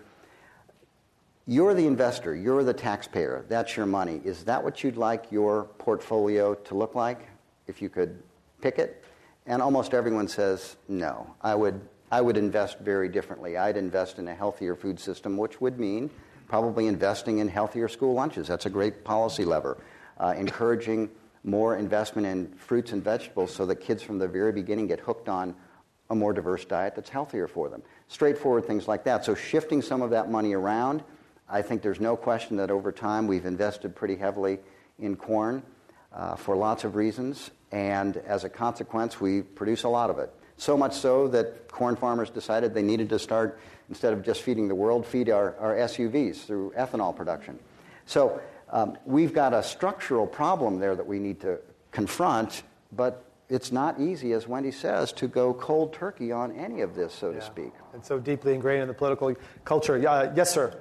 you're the investor, you're the taxpayer, that's your money. Is that what you'd like your portfolio to look like if you could pick it? And almost everyone says no. I would, I would invest very differently. I'd invest in a healthier food system, which would mean probably investing in healthier school lunches. That's a great policy lever uh, encouraging more investment in fruits and vegetables so that kids from the very beginning get hooked on a more diverse diet that's healthier for them. Straightforward things like that. So, shifting some of that money around, I think there's no question that over time we've invested pretty heavily in corn uh, for lots of reasons, and as a consequence, we produce a lot of it. So much so that corn farmers decided they needed to start, instead of just feeding the world, feed our, our SUVs through ethanol production. So, um, we've got a structural problem there that we need to confront, but it's not easy, as Whendee says, to go cold turkey on any of this, so yeah. to speak. And so deeply ingrained in the political culture. Yeah, yes, sir.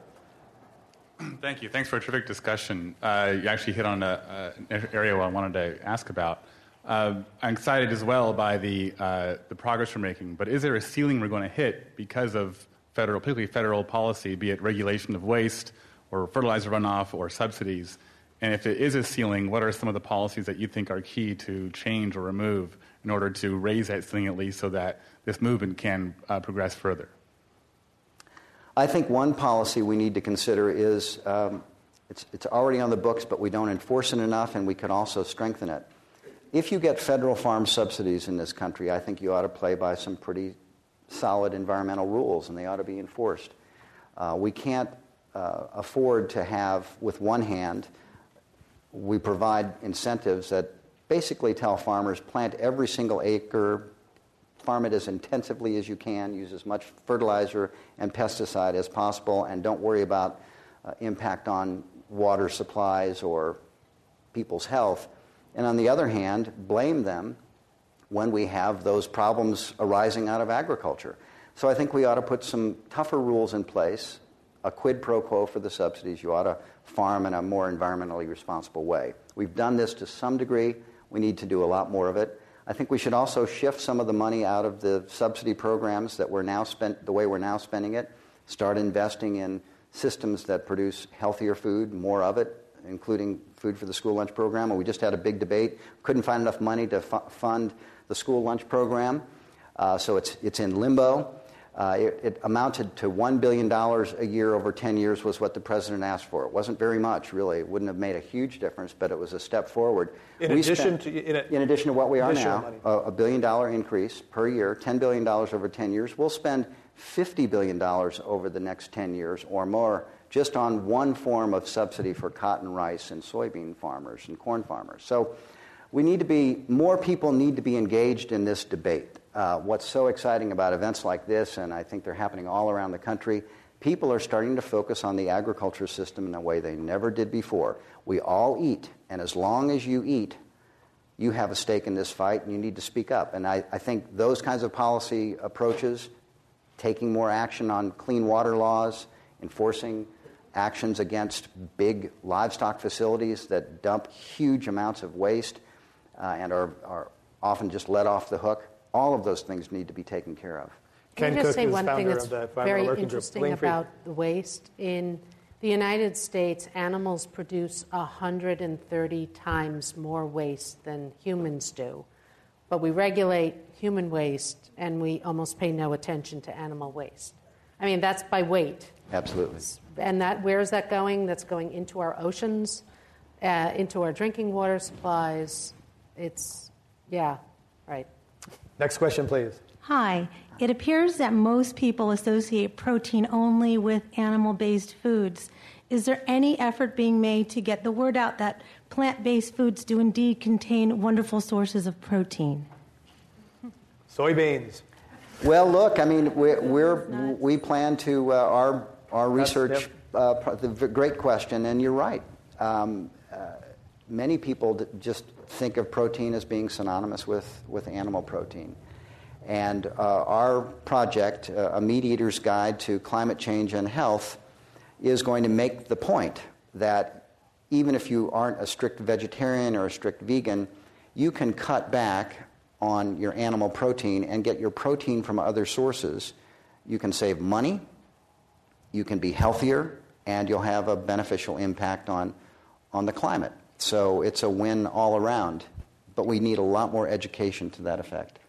(clears throat) Thank you. Thanks for a terrific discussion. Uh, you actually hit on a, an area I wanted to ask about. Uh, I'm excited as well by the, uh, the progress we're making, but is there a ceiling we're going to hit because of federal, particularly federal policy, be it regulation of waste, or fertilizer runoff or subsidies? And if it is a ceiling, what are some of the policies that you think are key to change or remove in order to raise that ceiling at least so that this movement can uh, progress further? I think one policy we need to consider is um, it's, it's already on the books, but we don't enforce it enough, and we could also strengthen it. If you get federal farm subsidies in this country, I think you ought to play by some pretty solid environmental rules, and they ought to be enforced. Uh, we can't uh, afford to have with one hand. We provide incentives that basically tell farmers plant every single acre, farm it as intensively as you can, use as much fertilizer and pesticide as possible, and don't worry about uh, impact on water supplies or people's health. And on the other hand, blame them when we have those problems arising out of agriculture. So I think we ought to put some tougher rules in place a quid pro quo for the subsidies. You ought to farm in a more environmentally responsible way. We've done this to some degree. We need to do a lot more of it. I think we should also shift some of the money out of the subsidy programs that we're now spent the way we're now spending it. Start investing in systems that produce healthier food, more of it, including food for the school lunch program. And we just had a big debate. Couldn't find enough money to fu- fund the school lunch program, uh, so it's it's in limbo. Uh, it, it, amounted to $1 billion a year over 10 years was what the president asked for. It wasn't very much, really. It wouldn't have made a huge difference, but it was a step forward. In, addition, spent, to, in, a, in addition to what we are now, a, a, billion dollar increase per year, $10 billion over 10 years. We'll spend $50 billion over the next 10 years or more just on one form of subsidy for cotton, rice, and soybean farmers and corn farmers. So we need to be, more people need to be engaged in this debate. Uh, what's so exciting about events like this, and I think they're happening all around the country, people are starting to focus on the agriculture system in a way they never did before. We all eat, and as long as you eat, you have a stake in this fight and you need to speak up. And I, I think those kinds of policy approaches, taking more action on clean water laws, enforcing actions against big livestock facilities that dump huge amounts of waste uh, and are, are often just let off the hook. All of those things need to be taken care of. Can Ken I just Cook say is one thing founder that's of the Environmental very Working Group. interesting about the waste? In the United States, animals produce 130 times more waste than humans do. But we regulate human waste and we almost pay no attention to animal waste. I mean, that's by weight. Absolutely. And that, where is that going? That's going into our oceans, uh, into our drinking water supplies. It's, yeah, right. Next question, please. Hi. It appears that most people associate protein only with animal based foods. Is there any effort being made to get the word out that plant based foods do indeed contain wonderful sources of protein? Soybeans. Well, look, I mean, we're, we're we plan to uh, our our research. yep. Uh, the great question, and you're right. Um, uh, many people just think of protein as being synonymous with with animal protein, and uh, our project, uh, a meat eater's guide to climate change and health, is going to make the point that even if you aren't a strict vegetarian or a strict vegan, you can cut back on your animal protein and get your protein from other sources. You can save money, you can be healthier, and you'll have a beneficial impact on, on the climate. So it's a win all around. But we need a lot more education to that effect.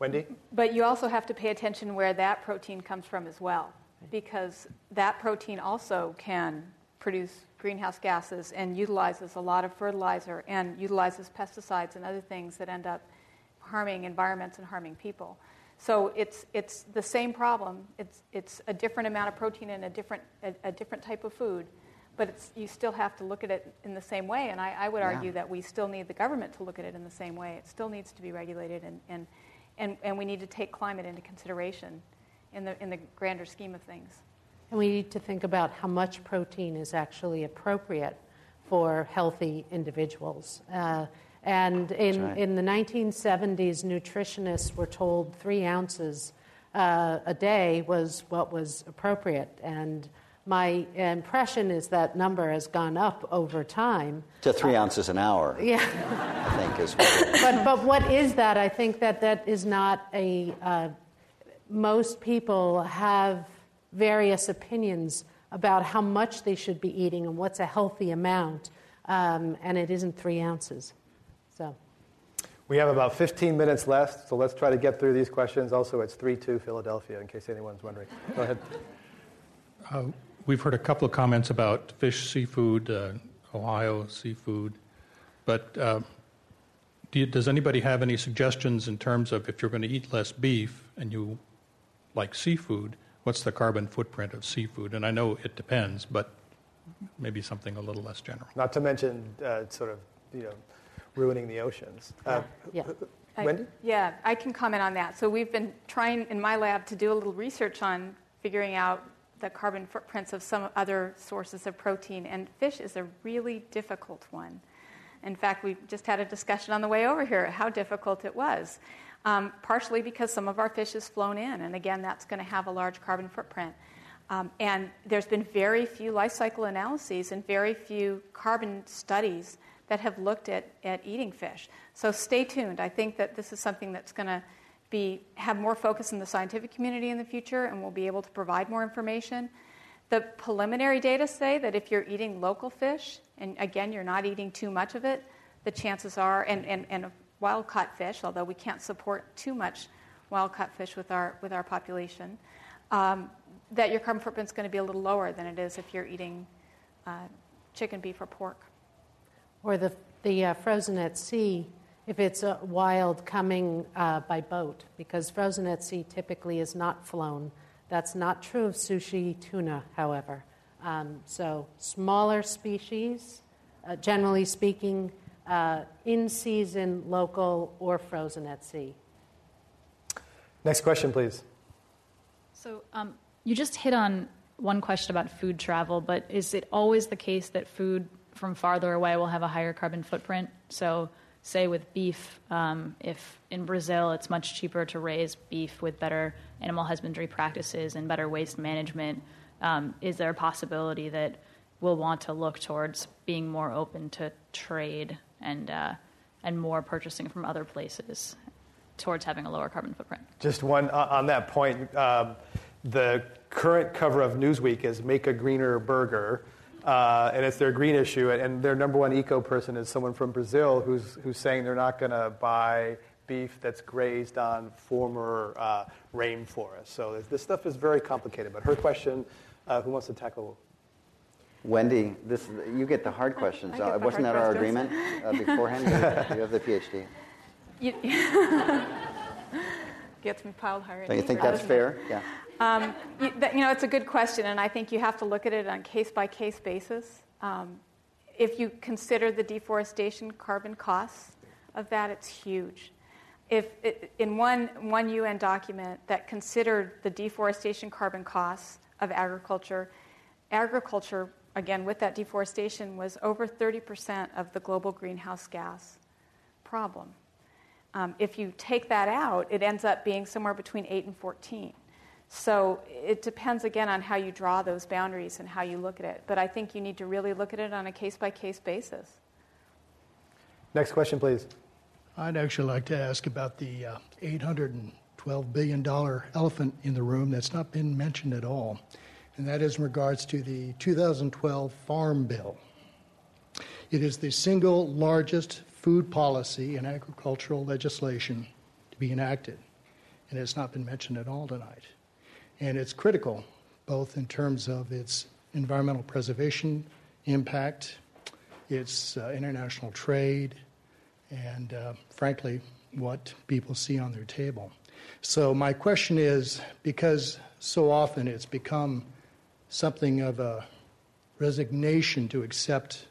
Whendee? But you also have to pay attention where that protein comes from as well, because that protein also can produce greenhouse gases and utilizes a lot of fertilizer and utilizes pesticides and other things that end up harming environments and harming people. So it's, it's the same problem. It's, it's a different amount of protein in a different, a, a different type of food, but it's, you still have to look at it in the same way. And I, I would Yeah. argue that we still need the government to look at it in the same way. It still needs to be regulated, and, and, and, and we need to take climate into consideration in the, in the grander scheme of things. And we need to think about how much protein is actually appropriate for healthy individuals. Uh, and in, right. in the 1970s, nutritionists were told three ounces uh, a day was what was appropriate. And my impression is that number has gone up over time. To three ounces an hour, Yeah. I think (laughs) is. but, but what is that? I think that that is not a. Uh, most people have various opinions about how much they should be eating and what's a healthy amount, um, and it isn't three ounces. So, We have about 15 minutes left, so let's try to get through these questions. Also, it's 3 2 Philadelphia, in case anyone's wondering. Go ahead. We've heard a couple of comments about fish, seafood, uh, Ohio seafood, but uh, do you, does anybody have any suggestions in terms of if you're going to eat less beef and you like seafood, what's the carbon footprint of seafood? And I know it depends, but maybe something a little less general. Not to mention, uh, sort of, you know, ruining the oceans. Uh, yeah. I- Whendee? yeah, I can comment on that. So we've been trying in my lab to do a little research on figuring out the carbon footprints of some other sources of protein, and fish is a really difficult one. In fact, we just had a discussion on the way over here how difficult it was. Um, partially because some of our fish is flown in, and again, that's going to have a large carbon footprint. Um, and there's been very few life cycle analyses and very few carbon studies that have looked at, at eating fish. So stay tuned. I think that this is something that's going to be have more focus in the scientific community in the future, and we'll be able to provide more information. The preliminary data say that if you're eating local fish, and again, you're not eating too much of it, the chances are, and, and, and wild caught fish, although we can't support too much wild caught fish with our, with our population, um, that your carbon footprint is going to be a little lower than it is if you're eating uh, chicken, beef, or pork. Or the, the uh, frozen at sea, if it's uh, wild coming uh, by boat, because frozen at sea typically is not flown. That's not true of sushi tuna, however. Um, so, smaller species, uh, generally speaking, uh, in season, local, or frozen at sea. Next question, please. So um, you just hit on one question about food travel, but is it always the case that food from farther away will have a higher carbon footprint? So say with beef, um, if in Brazil it's much cheaper to raise beef with better animal husbandry practices and better waste management, um, is there a possibility that we'll want to look towards being more open to trade and uh, and more purchasing from other places towards having a lower carbon footprint? Just one uh, on that point. Um, the current cover of Newsweek is "Make a Greener Burger." Uh, and it's their green issue, and their number one eco person is someone from Brazil who's, who's saying they're not going to buy beef that's grazed on former uh, rainforests. So this stuff is very complicated. But her question, uh, who wants to tackle? Whendee, this you get the hard questions. Uh, wasn't that our agreement uh, beforehand? (laughs) you have the PhD. You, (laughs) gets me piled higher. Do you think that's fair? Yeah. Um, you, you, know, it's a good question, and I think you have to look at it on case by case basis. Um, if you consider the deforestation carbon costs of that, it's huge. If it, in one, one UN document that considered the deforestation carbon costs of agriculture, agriculture, again, with that deforestation, was over 30% of the global greenhouse gas problem. Um, if you take that out, it ends up being somewhere between 8 and 14. So it depends again on how you draw those boundaries and how you look at it. But I think you need to really look at it on a case by case basis. Next question, please. I'd actually like to ask about the uh, $812 billion elephant in the room that's not been mentioned at all, and that is in regards to the 2012 Farm Bill. It is the single largest food policy and agricultural legislation to be enacted, and it's not been mentioned at all tonight. And it's critical, both in terms of its environmental preservation impact, its uh, international trade, and uh, frankly, what people see on their table. So, my question is because so often it's become something of a resignation to accept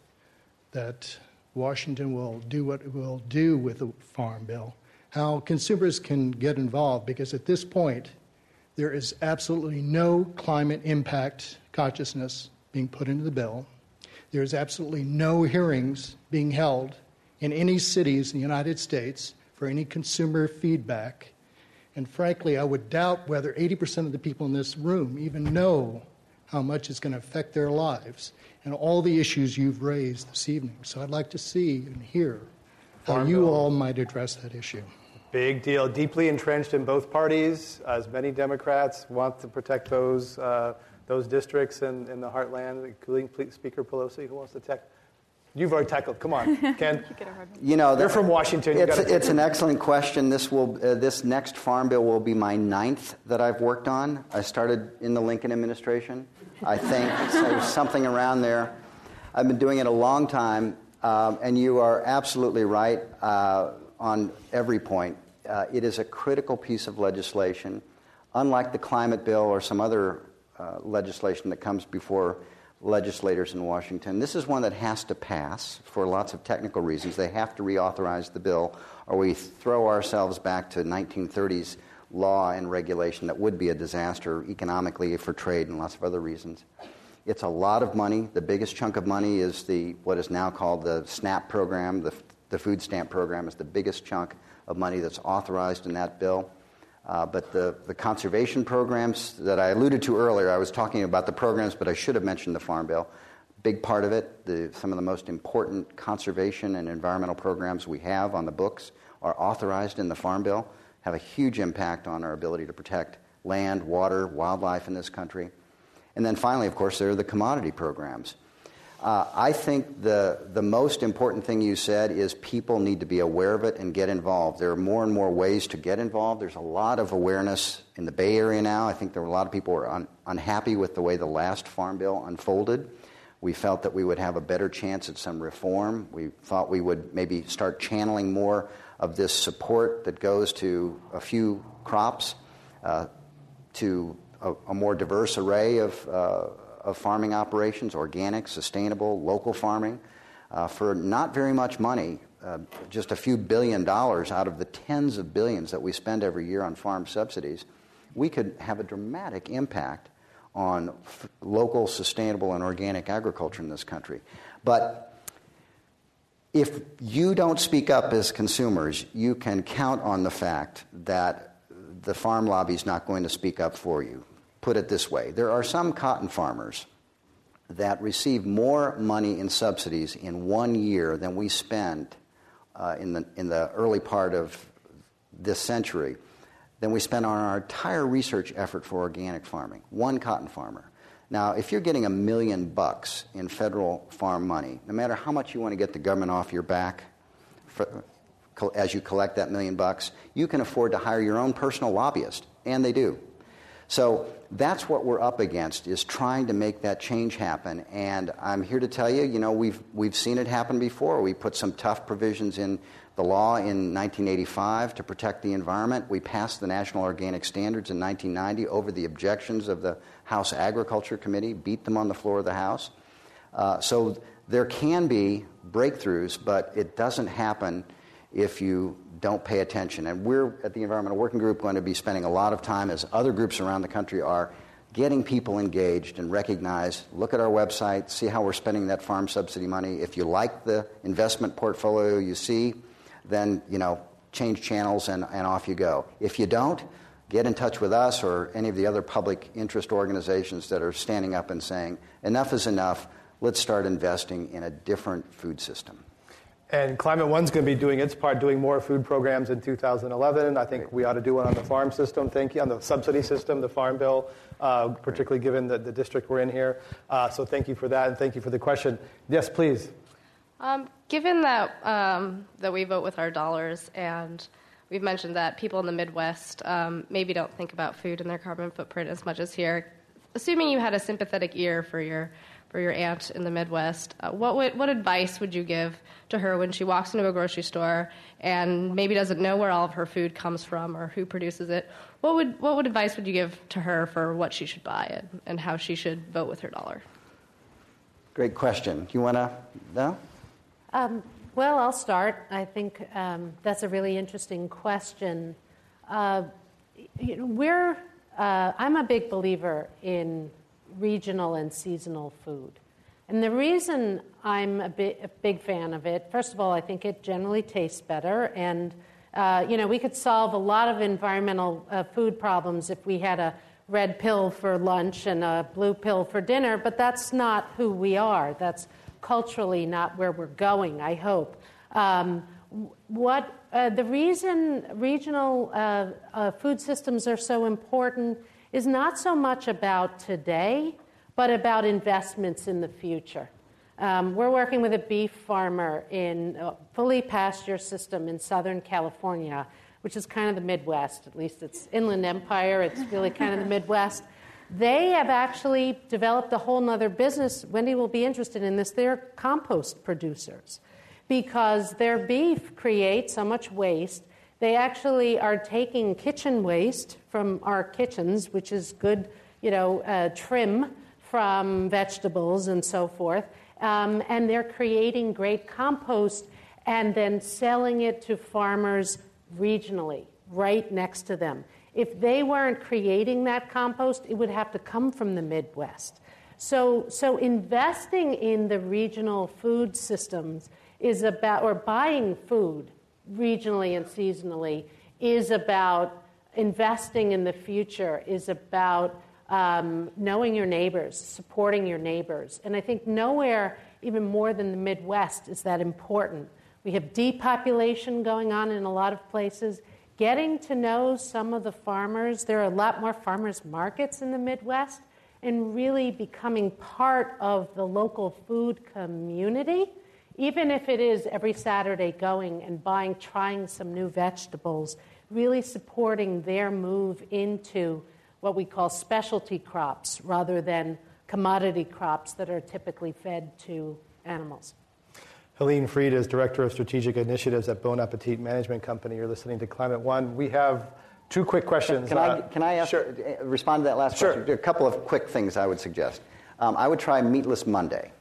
that Washington will do what it will do with the Farm Bill, how consumers can get involved, because at this point, there is absolutely no climate impact consciousness being put into the bill. There is absolutely no hearings being held in any cities in the United States for any consumer feedback. And frankly, I would doubt whether 80% of the people in this room even know how much it's going to affect their lives and all the issues you've raised this evening. So I'd like to see and hear how you all might address that issue. Big deal. Deeply entrenched in both parties, as many Democrats want to protect those, uh, those districts in, in the heartland, including Speaker Pelosi, who wants to tech. You've already tackled. Come on, (laughs) Ken. you know, they're from Washington. It's, it's an excellent question. This will uh, this next farm bill will be my ninth that I've worked on. I started in the Lincoln administration, I think, (laughs) so something around there. I've been doing it a long time, um, and you are absolutely right uh, on every point. Uh, it is a critical piece of legislation. Unlike the climate bill or some other uh, legislation that comes before legislators in Washington, this is one that has to pass for lots of technical reasons. They have to reauthorize the bill, or we throw ourselves back to 1930s law and regulation that would be a disaster economically for trade and lots of other reasons. It's a lot of money. The biggest chunk of money is the what is now called the SNAP program. The, the food stamp program is the biggest chunk of money that's authorized in that bill. Uh, but the, the conservation programs that I alluded to earlier, I was talking about the programs, but I should have mentioned the Farm Bill. Big part of it, the, some of the most important conservation and environmental programs we have on the books are authorized in the Farm Bill, have a huge impact on our ability to protect land, water, wildlife in this country. And then finally, of course, there are the commodity programs. Uh, I think the, the most important thing you said is people need to be aware of it and get involved. There are more and more ways to get involved. There's a lot of awareness in the Bay Area now. I think there were a lot of people who are un- unhappy with the way the last Farm Bill unfolded. We felt that we would have a better chance at some reform. We thought we would maybe start channeling more of this support that goes to a few crops uh, to a, a, more diverse array of. Uh, of farming operations, organic, sustainable, local farming, uh, for not very much money, uh, just a few billion dollars out of the tens of billions that we spend every year on farm subsidies, we could have a dramatic impact on local, sustainable, and organic agriculture in this country. But if you don't speak up as consumers, you can count on the fact that the farm lobby is not going to speak up for you. Put it this way there are some cotton farmers that receive more money in subsidies in one year than we spend uh, in, the, in the early part of this century than we spend on our entire research effort for organic farming. One cotton farmer. Now, if you're getting a million bucks in federal farm money, no matter how much you want to get the government off your back for, as you collect that million bucks, you can afford to hire your own personal lobbyist, and they do. So that's what we're up against is trying to make that change happen. And I'm here to tell you, you know, we've we've seen it happen before. We put some tough provisions in the law in 1985 to protect the environment. We passed the National Organic Standards in 1990 over the objections of the House Agriculture Committee, beat them on the floor of the House. Uh, so there can be breakthroughs, but it doesn't happen if you don't pay attention. And we're at the Environmental Working Group going to be spending a lot of time, as other groups around the country are, getting people engaged and recognize look at our website, see how we're spending that farm subsidy money. If you like the investment portfolio you see, then you know change channels and, and off you go. If you don't, get in touch with us or any of the other public interest organizations that are standing up and saying, enough is enough, let's start investing in a different food system. And Climate One's going to be doing its part, doing more food programs in 2011. I think we ought to do one on the farm system, thank you, on the subsidy system, the farm bill, uh, particularly given the, the district we're in here. Uh, so thank you for that, and thank you for the question. Yes, please. Um, given that, um, that we vote with our dollars and We've mentioned that people in the Midwest um, maybe don't think about food and their carbon footprint as much as here. Assuming you had a sympathetic ear for your for your aunt in the Midwest, uh, what would, what advice would you give to her when she walks into a grocery store and maybe doesn't know where all of her food comes from or who produces it? What would what would advice would you give to her for what she should buy and, and how she should vote with her dollar? Great question. You want to know? Um, well, I'll start. I think um, that's a really interesting question. Uh, you know, we're, uh, I'm a big believer in regional and seasonal food. And the reason I'm a, bi- a big fan of it, first of all, I think it generally tastes better. And, uh, you know, we could solve a lot of environmental uh, food problems if we had a red pill for lunch and a blue pill for dinner, but that's not who we are. That's culturally not where we're going, I hope. Um, what uh, the reason regional uh, uh, food systems are so important is not so much about today, but about investments in the future. Um, we're working with a beef farmer in a fully pasture system in Southern California, which is kind of the Midwest. At least it's Inland Empire. It's really kind of the (laughs) Midwest. They have actually developed a whole other business. Whendee will be interested in this. They're compost producers because their beef creates so much waste. They actually are taking kitchen waste from our kitchens, which is good, you know, uh, trim from vegetables and so forth, um, and they're creating great compost and then selling it to farmers regionally, right next to them. If they weren't creating that compost, it would have to come from the Midwest. So, so investing in the regional food systems is about, or buying food regionally and seasonally is about investing in the future, is about um, knowing your neighbors, supporting your neighbors. And I think nowhere, even more than the Midwest, is that important. We have depopulation going on in a lot of places getting to know some of the farmers. There are a lot more farmers markets in the Midwest, and really becoming part of the local food community, even if it is every Saturday going and buying, trying some new vegetables, really supporting their move into what we call specialty crops rather than commodity crops that are typically fed to animals. Helene Freed is Director of Strategic Initiatives at Bon Appetit Management Company. You're listening to Climate One. We have two quick questions. Can, can uh, I, can I ask, sure. Uh, respond to that last sure. question? A couple of quick things I would suggest. Um, I would try Meatless Monday.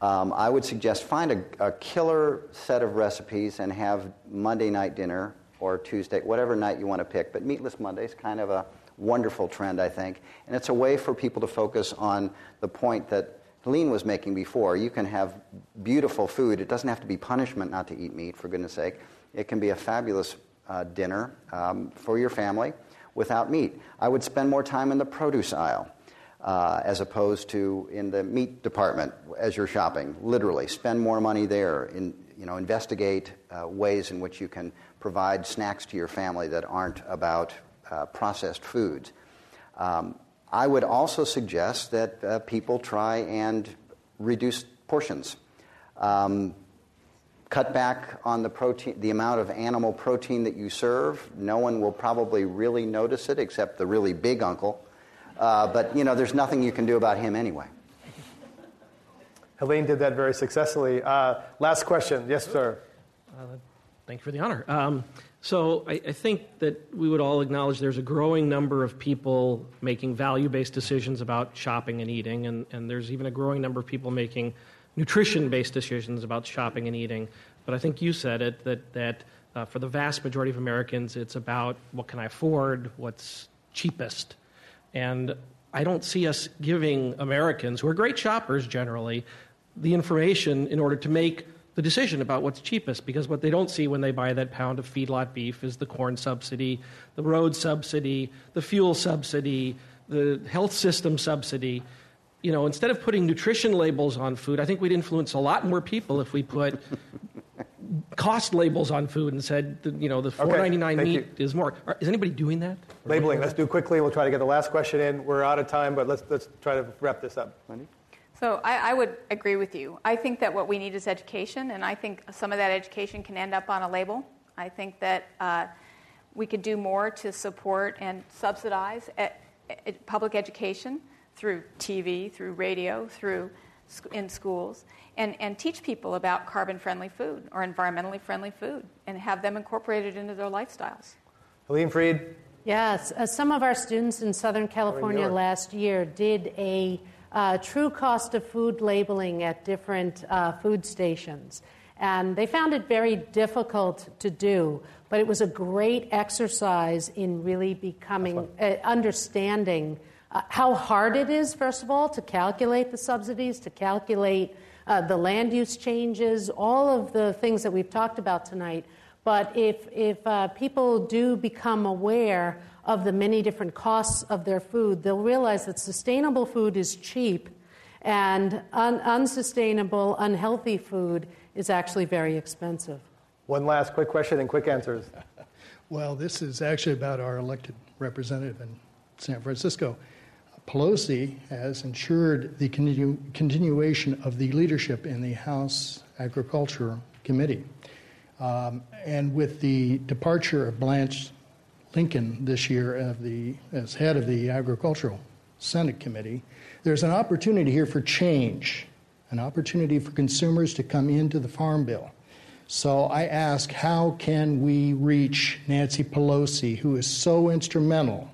Um, I would suggest find a, a, killer set of recipes and have Monday night dinner or Tuesday, whatever night you want to pick. But Meatless Monday is kind of a wonderful trend, I think. And it's a way for people to focus on the point that Helene was making before. You can have beautiful food. It doesn't have to be punishment not to eat meat, for goodness sake. It can be a fabulous uh, dinner um, for your family without meat. I would spend more time in the produce aisle. Uh, as opposed to in the meat department as you're shopping. Literally, spend more money there. In, you know, investigate uh, ways in which you can provide snacks to your family that aren't about uh, processed foods. Um, I would also suggest that uh, people try and reduce portions. Um, cut back on the protein, the amount of animal protein that you serve. No one will probably really notice it except the really big uncle. Uh, but you know, there's nothing you can do about him anyway. Helene did that very successfully. Uh, last question, yes, sir. Uh, thank you for the honor. Um, so I, I, think that we would all acknowledge there's a growing number of people making value-based decisions about shopping and eating, and, and there's even a growing number of people making nutrition-based decisions about shopping and eating. But I think you said it that that uh, for the vast majority of Americans, it's about what can I afford, what's cheapest, and I don't see us giving Americans, who are great shoppers generally, the information in order to make the decision about what's cheapest because what they don't see when they buy that pound of feedlot beef is the corn subsidy, the road subsidy, the fuel subsidy, the health system subsidy. You know, instead of putting nutrition labels on food, I think we'd influence a lot more people if we put (laughs) cost labels on food and said, you know, the 4.99 okay, meat you. is more. Is anybody doing that? Labeling. Let's do quickly. We'll try to get the last question in. We're out of time, but let's let's try to wrap this up. Whendee? So I, I would agree with you. I think that what we need is education, and I think some of that education can end up on a label. I think that uh, we could do more to support and subsidize public education through TV, through radio, through in schools and, and teach people about carbon friendly food or environmentally friendly food and have them incorporated into their lifestyles. Helene Freed? Yes, uh, some of our students in Southern California last year did a uh, true cost of food labeling at different uh, food stations. And they found it very difficult to do, but it was a great exercise in really becoming, uh, understanding uh, how hard it is, first of all, to calculate the subsidies, to calculate uh, the land use changes, all of the things that we've talked about tonight. But if, if uh, people do become aware of the many different costs of their food, they'll realize that sustainable food is cheap and un- unsustainable, unhealthy food is actually very expensive. One last quick question and quick answers. (laughs) well, this is actually about our elected representative in San Francisco. Pelosi has ensured the continu- continuation of the leadership in the House Agriculture Committee. Um, and with the departure of Blanche Lincoln this year of the, as head of the Agricultural Senate Committee, there's an opportunity here for change, an opportunity for consumers to come into the Farm Bill. So I ask, how can we reach Nancy Pelosi, who is so instrumental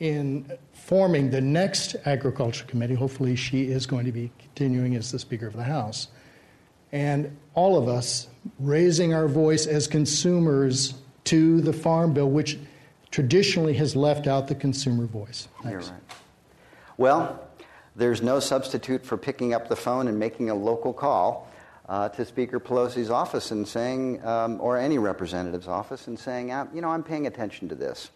in forming the next Agriculture Committee. Hopefully, she is going to be continuing as the Speaker of the House. And all of us raising our voice as consumers to the Farm Bill, which traditionally has left out the consumer voice. Thanks. You're right. Well, there's no substitute for picking up the phone and making a local call uh, to Speaker Pelosi's office and saying, um, or any representative's office, and saying, uh, you know, I'm paying attention to this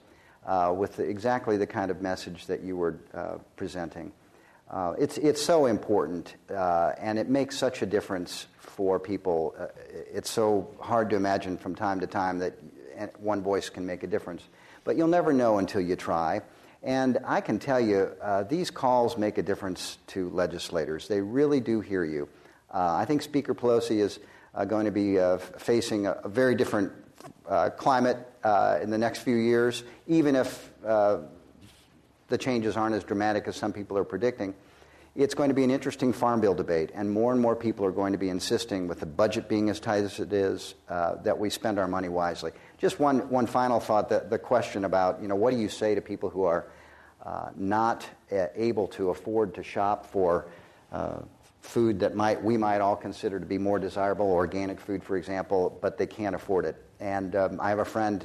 uh, with the, exactly the kind of message that you were uh, presenting. Uh, it's, it's so important, uh, and it makes such a difference for people. Uh, it's so hard to imagine from time to time that one voice can make a difference. But you'll never know until you try. And I can tell you, uh, these calls make a difference to legislators. They really do hear you. I think Speaker Pelosi is going to be facing a, a very different uh, climate uh, in the next few years, even if uh, the changes aren't as dramatic as some people are predicting. It's going to be an interesting farm bill debate, and more and more people are going to be insisting, with the budget being as tight as it is, uh, that we spend our money wisely. Just one, one final thought the, the question about, you know, what do you say to people who are uh, not able to afford to shop for uh, food that might, we might all consider to be more desirable, organic food, for example, but they can't afford it? And um, I have a friend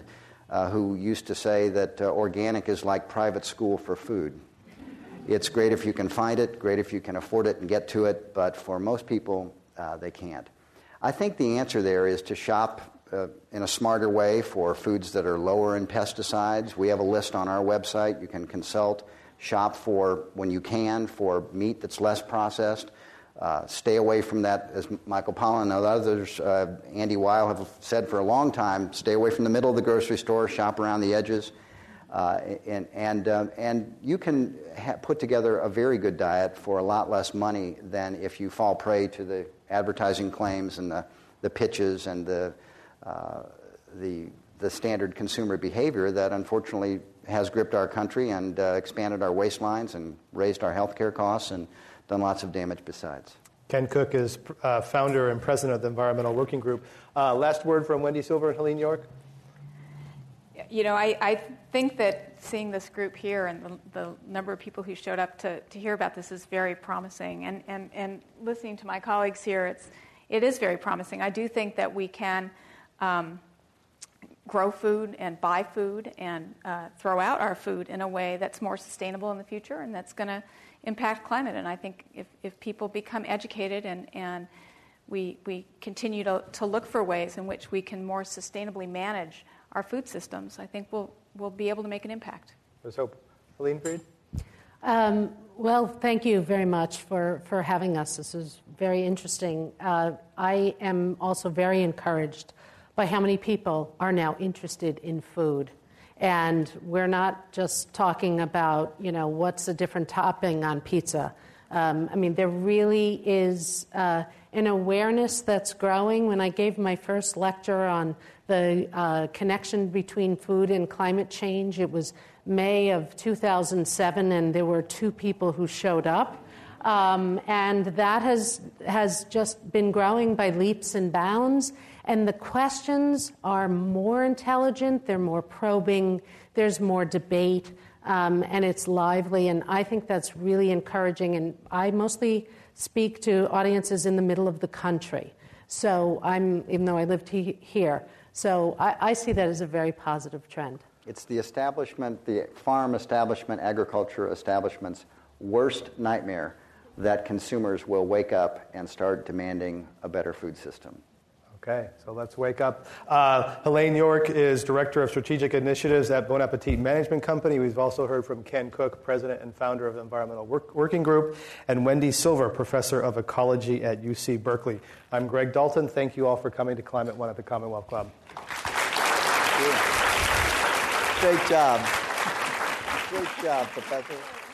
uh, who used to say that uh, organic is like private school for food. It's great if you can find it, great if you can afford it and get to it, but for most people, uh, they can't. I think the answer there is to shop uh, in a smarter way for foods that are lower in pesticides. We have a list on our website. You can consult, shop for, when you can, for meat that's less processed. Uh, stay away from that, as Michael Pollan and others, uh, Andy Weil have said for a long time, stay away from the middle of the grocery store, shop around the edges. Uh, and, and, um, and you can ha- put together a very good diet for a lot less money than if you fall prey to the advertising claims and the, the pitches and the, uh, the, the standard consumer behavior that unfortunately has gripped our country and uh, expanded our waistlines and raised our health care costs and done lots of damage besides. Ken Cook is uh, founder and president of the Environmental Working Group. Uh, last word from Whendee Silver and Helene York. You know, I, I think that seeing this group here and the, the, number of people who showed up to, to hear about this is very promising. And, and, and listening to my colleagues here, it's, it is very promising. I do think that we can um, grow food and buy food and uh, throw out our food in a way that's more sustainable in the future and that's going to impact climate. And I think if, if people become educated and, and we, we continue to, to look for ways in which we can more sustainably manage our food systems, I think we'll, we'll be able to make an impact. There's hope. Helene Freed? Um, well, thank you very much for, for having us. This is very interesting. Uh, I am also very encouraged by how many people are now interested in food. And we're not just talking about, you know, what's a different topping on pizza. Um, I mean, there really is uh, an awareness that's growing. When I gave my first lecture on the uh, connection between food and climate change, it was May of 2007, and there were two people who showed up. Um, and that has, has just been growing by leaps and bounds. And the questions are more intelligent, they're more probing, there's more debate, um, and it's lively. And I think that's really encouraging. And I mostly speak to audiences in the middle of the country. So I'm, even though I lived he- here, so I, I see that as a very positive trend. It's the establishment, the farm establishment, agriculture establishment's worst nightmare that consumers will wake up and start demanding a better food system. Okay, so let's wake up. Uh, Helene York is Director of Strategic Initiatives at Bon Appetit Management Company. We've also heard from Ken Cook, President and founder of the environmental Work- Working Group, and Whendee Silver, Professor of Ecology at UC Berkeley. I'm Greg Dalton. Thank you all for coming to Climate One at the Commonwealth Club. Great job. Great job, Professor.